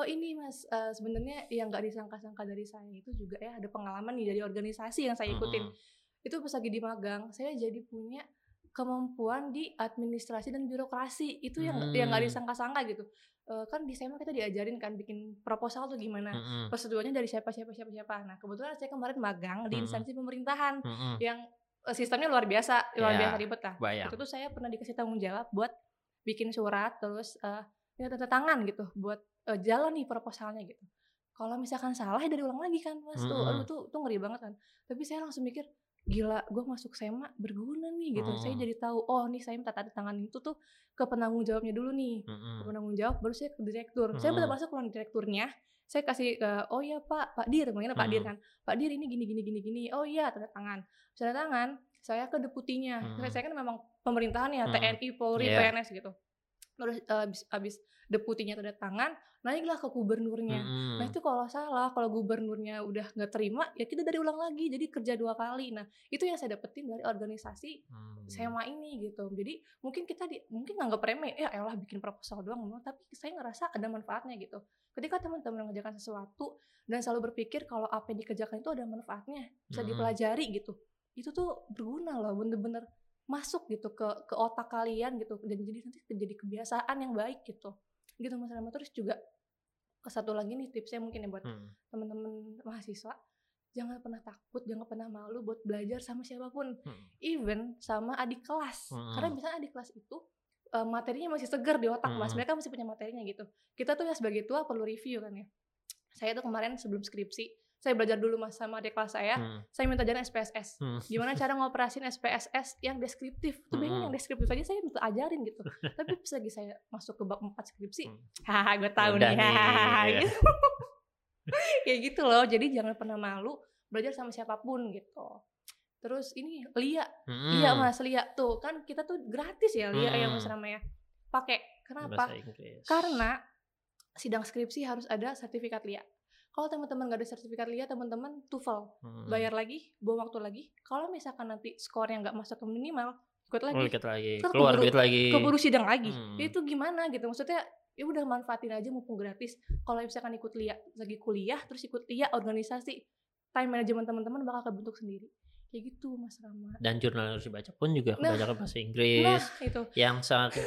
B: Oh ini mas, uh, sebenarnya yang nggak disangka-sangka dari saya itu juga ya ada pengalaman nih dari organisasi yang saya ikutin. Hmm itu pas lagi di magang saya jadi punya kemampuan di administrasi dan birokrasi itu yang hmm. yang nggak disangka-sangka gitu uh, kan di SMA kita diajarin kan bikin proposal tuh gimana hmm. prosedurnya dari siapa siapa siapa siapa nah kebetulan saya kemarin magang di instansi pemerintahan hmm. yang uh, sistemnya luar biasa luar yeah. biasa ribet lah Bayang. itu tuh saya pernah dikasih tanggung jawab buat bikin surat terus uh, ya tanda tangan gitu buat uh, jalan nih proposalnya gitu kalau misalkan salah ya dari ulang lagi kan mas tuh aduh tuh tuh ngeri banget kan tapi saya langsung mikir gila gue masuk SEMA berguna nih gitu hmm. saya jadi tahu oh nih saya minta tanda tangan itu tuh ke penanggung jawabnya dulu nih hmm. ke penanggung jawab baru saya ke direktur hmm. saya benar masuk ke direkturnya saya kasih uh, oh ya pak pak dir hmm. pak dir kan pak dir ini gini gini gini gini oh iya tanda tangan tanda tangan saya ke deputinya hmm. saya kan memang pemerintahan ya hmm. TNI Polri yeah. PNS gitu terus uh, abis, abis deputinya tanda tangan naiklah ke gubernurnya. Hmm. Nah itu kalau salah, kalau gubernurnya udah nggak terima, ya kita dari ulang lagi, jadi kerja dua kali. Nah itu yang saya dapetin dari organisasi hmm. SEMA ini gitu. Jadi mungkin kita di, mungkin nganggap remeh, ya elah bikin proposal doang, tapi saya ngerasa ada manfaatnya gitu. Ketika teman-teman mengerjakan sesuatu dan selalu berpikir kalau apa yang dikerjakan itu ada manfaatnya, bisa hmm. dipelajari gitu. Itu tuh berguna loh, bener-bener masuk gitu ke ke otak kalian gitu. Dan jadi nanti jadi kebiasaan yang baik gitu. Gitu Mas Rama. Terus juga satu lagi nih tipsnya mungkin ya buat hmm. teman-teman mahasiswa. Jangan pernah takut jangan pernah malu buat belajar sama siapa pun. Hmm. even sama adik kelas. Hmm. karena misalnya adik kelas itu uh, materinya masih segar di otak hmm. mas mereka masih punya materinya gitu. Kita tuh ya sebagai tua perlu review kan ya. Saya tuh kemarin sebelum skripsi saya belajar dulu mas sama adik kelas saya. Hmm. saya minta jalan SPSS hmm. gimana cara ngoperasin SPSS yang deskriptif? Tuh hmm. yang deskriptif aja saya minta ajarin gitu. Tapi pas lagi saya masuk ke bab 4 skripsi hmm. haha gue tahu Udah nih hahaha iya. gitu. Kayak gitu loh. Jadi jangan pernah malu belajar sama siapa pun gitu. Terus ini Lia. Hmm. Lia mas Lia. Tuh kan kita tuh gratis ya Lia hmm. ya mas namanya. Pakai. Kenapa? Karena sidang skripsi harus ada sertifikat Lia kalau teman-teman nggak ada sertifikat LIA, teman-teman TOEFL, hmm. bayar lagi, buang waktu lagi. Kalau misalkan nanti skornya nggak masuk ke minimal, ikut lagi,
A: oh, ikut lagi. keluar duit lagi,
B: keburu sidang lagi. Hmm. Itu gimana gitu? Maksudnya ya udah manfaatin aja mumpung gratis kalau misalkan ikut liat lagi kuliah terus ikut liat organisasi time management teman-teman bakal kebentuk sendiri kayak gitu Mas Rama.
A: Dan jurnal yang harus dibaca pun juga nah, kebanyakan bahasa Inggris. Nah,
B: itu.
A: Yang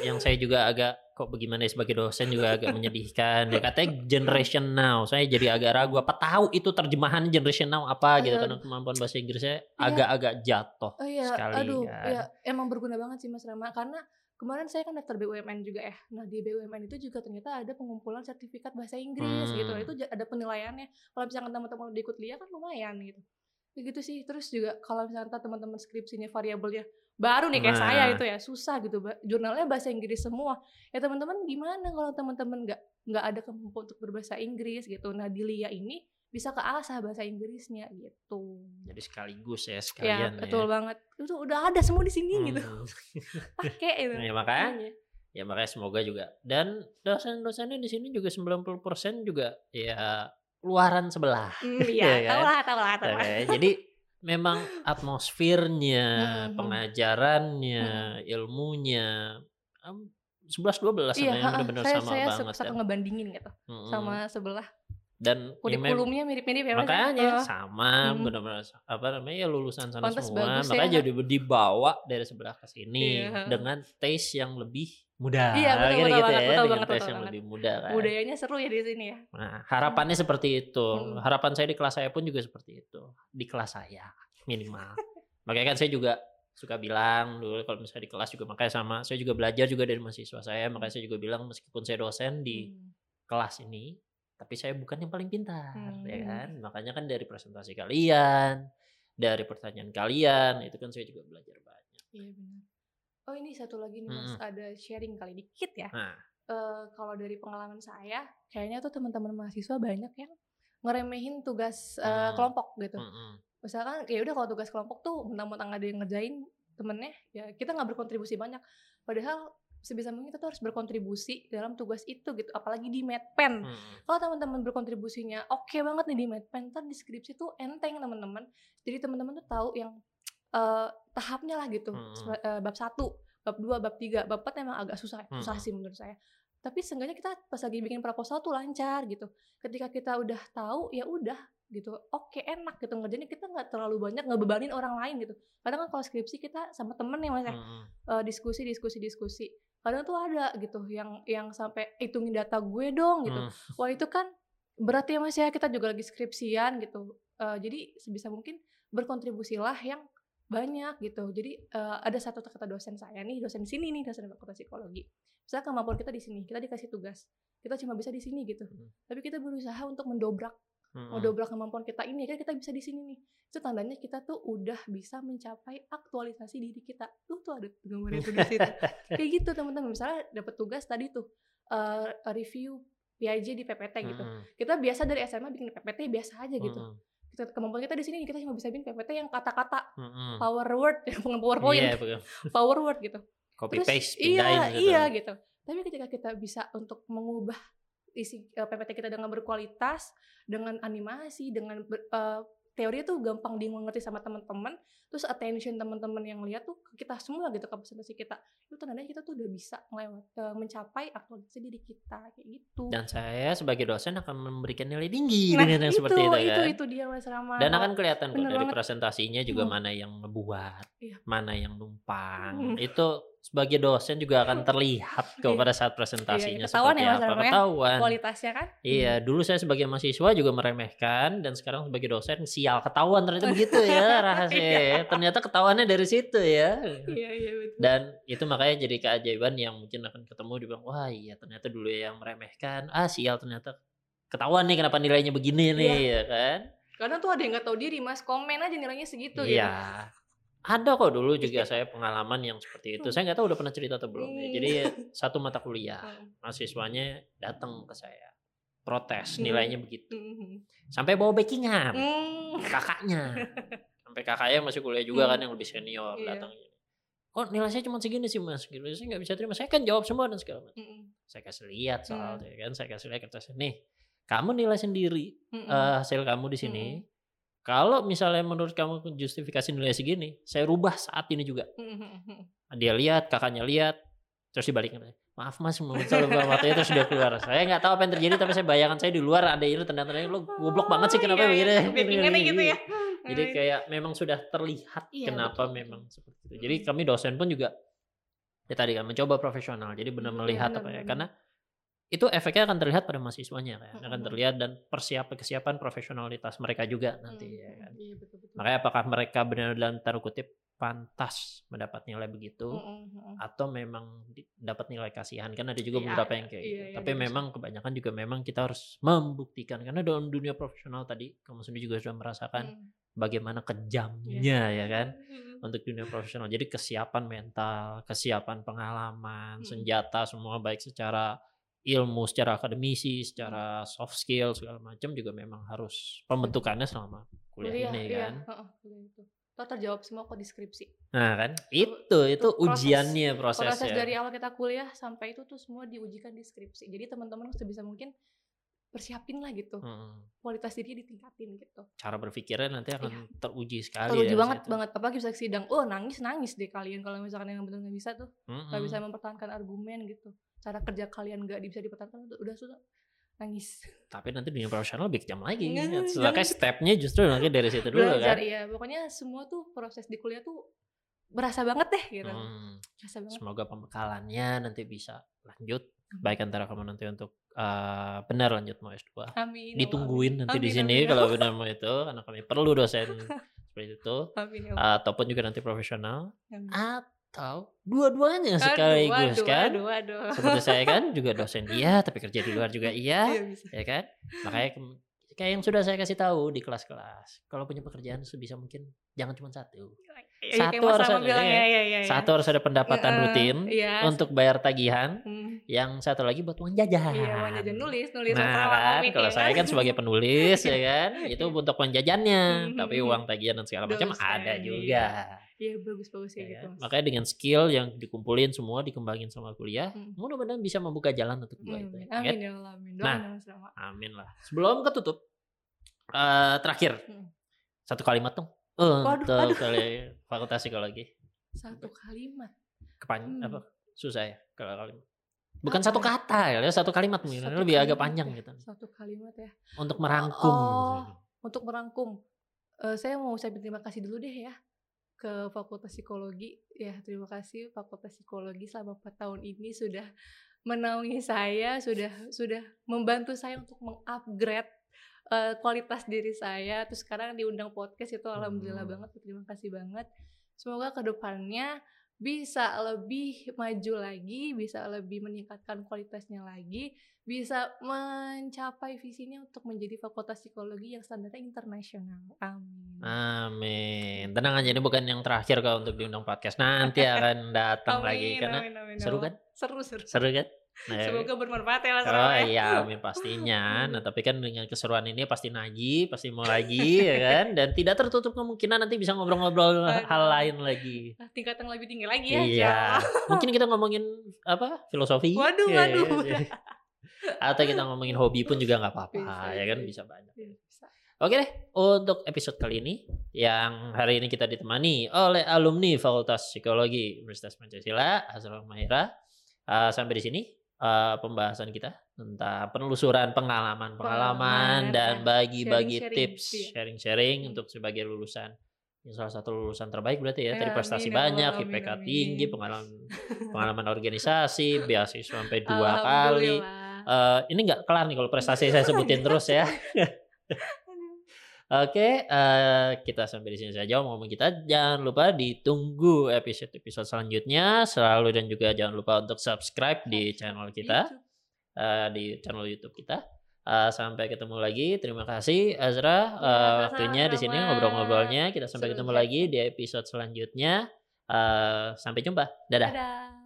A: yang saya juga agak kok bagaimana ya sebagai dosen juga agak menyedihkan. Dia katanya generation now. Saya jadi agak ragu apa tahu itu terjemahan generation now apa gitu karena kemampuan bahasa Inggrisnya iya. agak-agak jatuh
B: oh, iya. sekali. Aduh, kan. ya emang berguna banget sih Mas Rama karena kemarin saya kan daftar BUMN juga ya. Nah di BUMN itu juga ternyata ada pengumpulan sertifikat bahasa Inggris gitu. hmm. gitu. Itu ada penilaiannya. Kalau misalkan teman-teman udah ikut lihat kan lumayan gitu begitu sih terus juga kalau misalnya teman-teman skripsinya variabelnya baru nih kayak nah. saya itu ya susah gitu jurnalnya bahasa Inggris semua ya teman-teman gimana kalau teman-teman nggak nggak ada kemampuan untuk berbahasa Inggris gitu nah di Lia ini bisa ke asah bahasa Inggrisnya gitu
A: jadi sekaligus ya sekalian
B: ya betul ya. banget itu udah ada semua di sini gitu. hmm. gitu pakai itu
A: ya makanya ya makanya semoga juga dan dosen-dosennya di sini juga 90% juga ya luaran sebelah.
B: Mm, iya, ya kan? tahu lah, tahu lah, tahu lah.
A: Jadi memang atmosfernya, hmm, pengajarannya, hmm. ilmunya sebelas dua belas
B: iya,
A: yang benar-benar sama
B: saya
A: banget.
B: Saya suka ngebandingin gitu hmm. sama sebelah.
A: Dan
B: kurikulumnya mirip-mirip ya
A: Makanya uh, sama hmm. benar-benar apa namanya ya lulusan sana Pantes semua. Makanya ya. jadi dibawa dari sebelah ke sini iya. dengan taste yang lebih muda
B: iya, betul,
A: gitu,
B: betul
A: gitu
B: banget,
A: ya
B: betul banget,
A: tes yang lebih muda kan.
B: budayanya seru ya di sini ya
A: nah harapannya hmm. seperti itu hmm. harapan saya di kelas saya pun juga seperti itu di kelas saya minimal makanya kan saya juga suka bilang dulu kalau misalnya di kelas juga makanya sama saya juga belajar juga dari mahasiswa saya makanya saya juga bilang meskipun saya dosen di hmm. kelas ini tapi saya bukan yang paling pintar ya hmm. ya kan makanya kan dari presentasi kalian dari pertanyaan kalian itu kan saya juga belajar banyak
B: iya benar Oh ini satu lagi nih mas, hmm. ada sharing kali dikit ya. Nah. Uh, kalau dari pengalaman saya, kayaknya tuh teman-teman mahasiswa banyak yang ngeremehin tugas uh, hmm. kelompok gitu. Hmm. Misalkan ya udah kalau tugas kelompok tuh mentang-mentang ada yang ngerjain temennya, ya kita nggak berkontribusi banyak. Padahal sebisa mungkin kita tuh harus berkontribusi dalam tugas itu gitu apalagi di medpen hmm. kalau teman-teman berkontribusinya oke okay banget nih di medpen ntar deskripsi tuh enteng teman-teman jadi teman-teman tuh tahu yang uh, tahapnya lah gitu. Hmm. uh, bab satu bab dua bab tiga bab empat emang agak susah hmm. susah sih menurut saya. Tapi seenggaknya kita pas lagi bikin proposal tuh lancar gitu. Ketika kita udah tahu ya udah gitu. Oke enak gitu ngerjainnya. Kita nggak terlalu banyak ngebebanin orang lain gitu. Kadang kan kalau skripsi kita sama temen nih mas ya. Hmm. uh, diskusi diskusi diskusi. Kadang tuh ada gitu yang yang sampai hitungin data gue dong gitu. Hmm. wah itu kan berarti ya mas ya. Kita juga lagi skripsian gitu. Uh, jadi sebisa mungkin berkontribusilah yang banyak gitu. Jadi uh, ada satu kata dosen saya nih dosen di sini nih dosen fakultas psikologi. Misalnya kemampuan kita di sini kita dikasih tugas. Kita cuma bisa di sini gitu. Hmm. tapi kita berusaha untuk mendobrak hmm. mendobrak kemampuan kita ini. Kan kita bisa di sini nih. Itu tandanya kita tuh udah bisa mencapai aktualisasi diri kita. Tuh tuh ada gambar itu di situ. Kayak gitu teman-teman. Misalnya dapat tugas tadi tuh uh, review PIJ di PPT gitu. Hmm. kita biasa dari SMA bikin PPT biasa aja gitu. Hmm kita kemampuan kita di sini kita cuma bisa bikin PPT yang kata-kata mm-hmm. power word bukan powerpoint yeah, power word gitu
A: copy Terus, paste
B: iya gitu. iya gitu tapi ketika kita bisa untuk mengubah isi uh, eh, PPT kita dengan berkualitas dengan animasi dengan ber, uh, teori itu gampang dimengerti sama teman-teman terus attention teman-teman yang lihat tuh kita semua gitu ke presentasi kita itu tandanya kita tuh udah bisa melewat uh, mencapai aktualisasi diri kita kayak gitu
A: dan saya sebagai dosen akan memberikan nilai tinggi nah, dengan yang itu, seperti itu,
B: itu
A: kan
B: itu dia mas Rama
A: dan akan kelihatan kok dari banget. presentasinya juga hmm. mana yang ngebuat iya. mana yang numpang hmm. itu sebagai dosen juga akan terlihat kok iya. pada saat presentasinya iya, ketahuan seperti ya, apa ya? ketahuan
B: kualitasnya kan
A: iya hmm. dulu saya sebagai mahasiswa juga meremehkan dan sekarang sebagai dosen sial ketahuan ternyata begitu ya rahasia iya. ternyata ketahuannya dari situ ya
B: iya iya betul
A: dan itu makanya jadi keajaiban yang mungkin akan ketemu di bilang wah iya ternyata dulu yang meremehkan ah sial ternyata ketahuan nih kenapa nilainya begini nih iya. ya kan
B: karena tuh ada yang nggak tahu diri mas komen aja nilainya segitu
A: iya gitu ada kok dulu juga saya pengalaman yang seperti itu. Saya nggak tahu udah pernah cerita atau belum. Ya. Jadi satu mata kuliah mahasiswanya datang ke saya protes hmm. nilainya begitu. Hmm. Sampai bawa backingan hmm. kakaknya. Sampai kakaknya masih kuliah juga kan yang lebih senior iya. datang Oh nilai saya cuma segini sih mas, gitu. Saya nggak bisa terima. Saya kan jawab semua dan segala macam. Saya kasih lihat soal mm. kan, saya kasih lihat kertasnya. Nih, kamu nilai sendiri uh, hasil kamu di sini. Kalau misalnya menurut kamu justifikasi nilai segini, saya rubah saat ini juga. Dia lihat, kakaknya lihat, terus dibalikin. maaf mas muncul waktu itu sudah keluar. Saya nggak tahu apa yang terjadi tapi saya bayangkan saya di luar ada ini tendang-tendang lo goblok banget sih kenapa
B: iya, iya.
A: begini
B: gitu ya.
A: jadi kayak memang sudah terlihat iya, kenapa betul. memang seperti itu. Jadi kami dosen pun juga ya tadi kan mencoba profesional. Jadi benar melihat apa ya. karena itu efeknya akan terlihat pada mahasiswanya kan akan terlihat dan persiapan kesiapan profesionalitas mereka juga nanti hmm. ya kan iya, betul, betul. makanya apakah mereka benar dalam taruh kutip pantas mendapat nilai begitu mm-hmm. atau memang dapat nilai kasihan kan ada juga iya, beberapa yang kayak iya, gitu iya, tapi iya, memang bisa. kebanyakan juga memang kita harus membuktikan karena dalam dunia profesional tadi kamu sendiri juga sudah merasakan mm. bagaimana kejamnya yeah. ya kan untuk dunia profesional jadi kesiapan mental kesiapan pengalaman mm. senjata semua baik secara ilmu secara akademisi, secara soft skill segala macam juga memang harus pembentukannya selama kuliah, kuliah ini iya. kan. Uh,
B: kuliah itu. Toh terjawab semua kok deskripsi.
A: Nah kan, itu itu, itu proses, ujiannya prosesnya.
B: Proses dari awal kita kuliah sampai itu tuh semua diujikan deskripsi. Jadi teman-teman sebisa mungkin persiapin lah gitu. Hmm. Kualitas diri ditingkatin gitu.
A: Cara berpikirnya nanti akan iya. teruji sekali.
B: Teruji ya, banget situ. banget. Apalagi bisa sidang. Oh nangis nangis deh kalian kalau misalkan yang benar nggak bisa tuh, nggak hmm. bisa mempertahankan argumen gitu. Cara kerja kalian nggak bisa dipertahankan udah sudah nangis.
A: Tapi nanti dunia profesional lebih kejam lagi. Setelah kayak stepnya justru nanti dari situ dulu
B: Belajar, kan. Iya, pokoknya semua tuh proses di kuliah tuh berasa banget deh gitu. Hmm.
A: banget. Semoga pembekalannya nanti bisa lanjut baik antara kamu nanti untuk uh, benar lanjut mau S2.
B: Amin.
A: Ditungguin nanti amin, di sini amin, kalau benar mau itu karena kami perlu dosen seperti itu. Amin, ataupun juga nanti profesional. Amin atau dua-duanya sekaligus aduh, kan aduh, aduh. seperti saya kan juga dosen iya tapi kerja di luar juga iya, iya ya kan makanya kayak yang sudah saya kasih tahu di kelas-kelas kalau punya pekerjaan sebisa mungkin jangan cuma satu. Ya, satu harus ada bilang, ya, ya, ya, satu harus ada pendapatan uh, rutin ya. untuk bayar tagihan. Hmm. yang satu lagi buat uang jajan
B: iya uang jajan nulis nulis
A: nah kan kalau saya kan sebagai penulis ya kan itu untuk uang jajannya. Hmm. tapi uang tagihan dan segala macam ada juga
B: Iya bagus-bagus ya, gitu.
A: Makanya dengan skill yang dikumpulin semua dikembangin sama kuliah, hmm. mudah-mudahan bisa membuka jalan untuk dua
B: itu. Ya, amin ya Allah, amin.
A: nah, amin lah. Sebelum ketutup, uh, terakhir hmm. satu kalimat dong untuk waduh, kali fakultas psikologi.
B: Satu kalimat.
A: Kepan hmm. apa? Susah ya kalau kalimat. Bukan apa satu ya? kata ya, satu kalimat mungkin lebih agak panjang
B: ya.
A: gitu.
B: Satu kalimat ya.
A: Untuk merangkum.
B: Oh, untuk merangkum. Uh, saya mau ucapin terima kasih dulu deh ya ke Fakultas Psikologi. Ya, terima kasih Fakultas Psikologi selama 4 tahun ini sudah menaungi saya, sudah sudah membantu saya untuk mengupgrade uh, kualitas diri saya. Terus sekarang diundang podcast itu alhamdulillah hmm. banget, terima kasih banget. Semoga ke depannya bisa lebih maju lagi, bisa lebih meningkatkan kualitasnya lagi, bisa mencapai visinya untuk menjadi fakultas psikologi yang standarnya internasional. Amin.
A: Amin. Tenang aja ini bukan yang terakhir kalau untuk diundang podcast. Nanti akan datang amin, lagi karena amin, amin, seru kan?
B: Seru seru.
A: Seru kan?
B: Nah, Semoga bermanfaat ya Mas
A: Oh iya, amin pastinya. Nah, tapi kan dengan keseruan ini pasti nagi, pasti mau lagi ya kan dan tidak tertutup kemungkinan nanti bisa ngobrol-ngobrol hal lain lagi.
B: Ah, tingkat yang lebih tinggi lagi ya.
A: Iya. Mungkin kita ngomongin apa? Filosofi.
B: Waduh, ya, waduh. Ya, ya.
A: Atau kita ngomongin hobi pun juga nggak apa-apa, ya kan bisa banyak. Iya, bisa. Oke deh, untuk episode kali ini yang hari ini kita ditemani oleh alumni Fakultas Psikologi Universitas Pancasila, Azrul Mahira. Uh, sampai di sini uh, pembahasan kita tentang penelusuran pengalaman-pengalaman dan bagi-bagi tips iya. sharing-sharing untuk sebagai lulusan yang salah satu lulusan terbaik berarti ya, tadi prestasi amin, banyak, amin, IPK amin. tinggi, pengalaman pengalaman organisasi, beasiswa sampai dua kali. Uh, ini nggak kelar nih kalau prestasi saya sebutin terus ya. Oke, uh, kita sampai di sini saja ngomong kita. Jangan lupa ditunggu episode-episode selanjutnya. Selalu dan juga jangan lupa untuk subscribe di channel kita, uh, di channel YouTube kita. Uh, sampai ketemu lagi. Terima kasih Azra uh, waktunya di sini ngobrol-ngobrolnya. Kita sampai ketemu lagi di episode selanjutnya. Uh, sampai jumpa. Dadah. Dadah.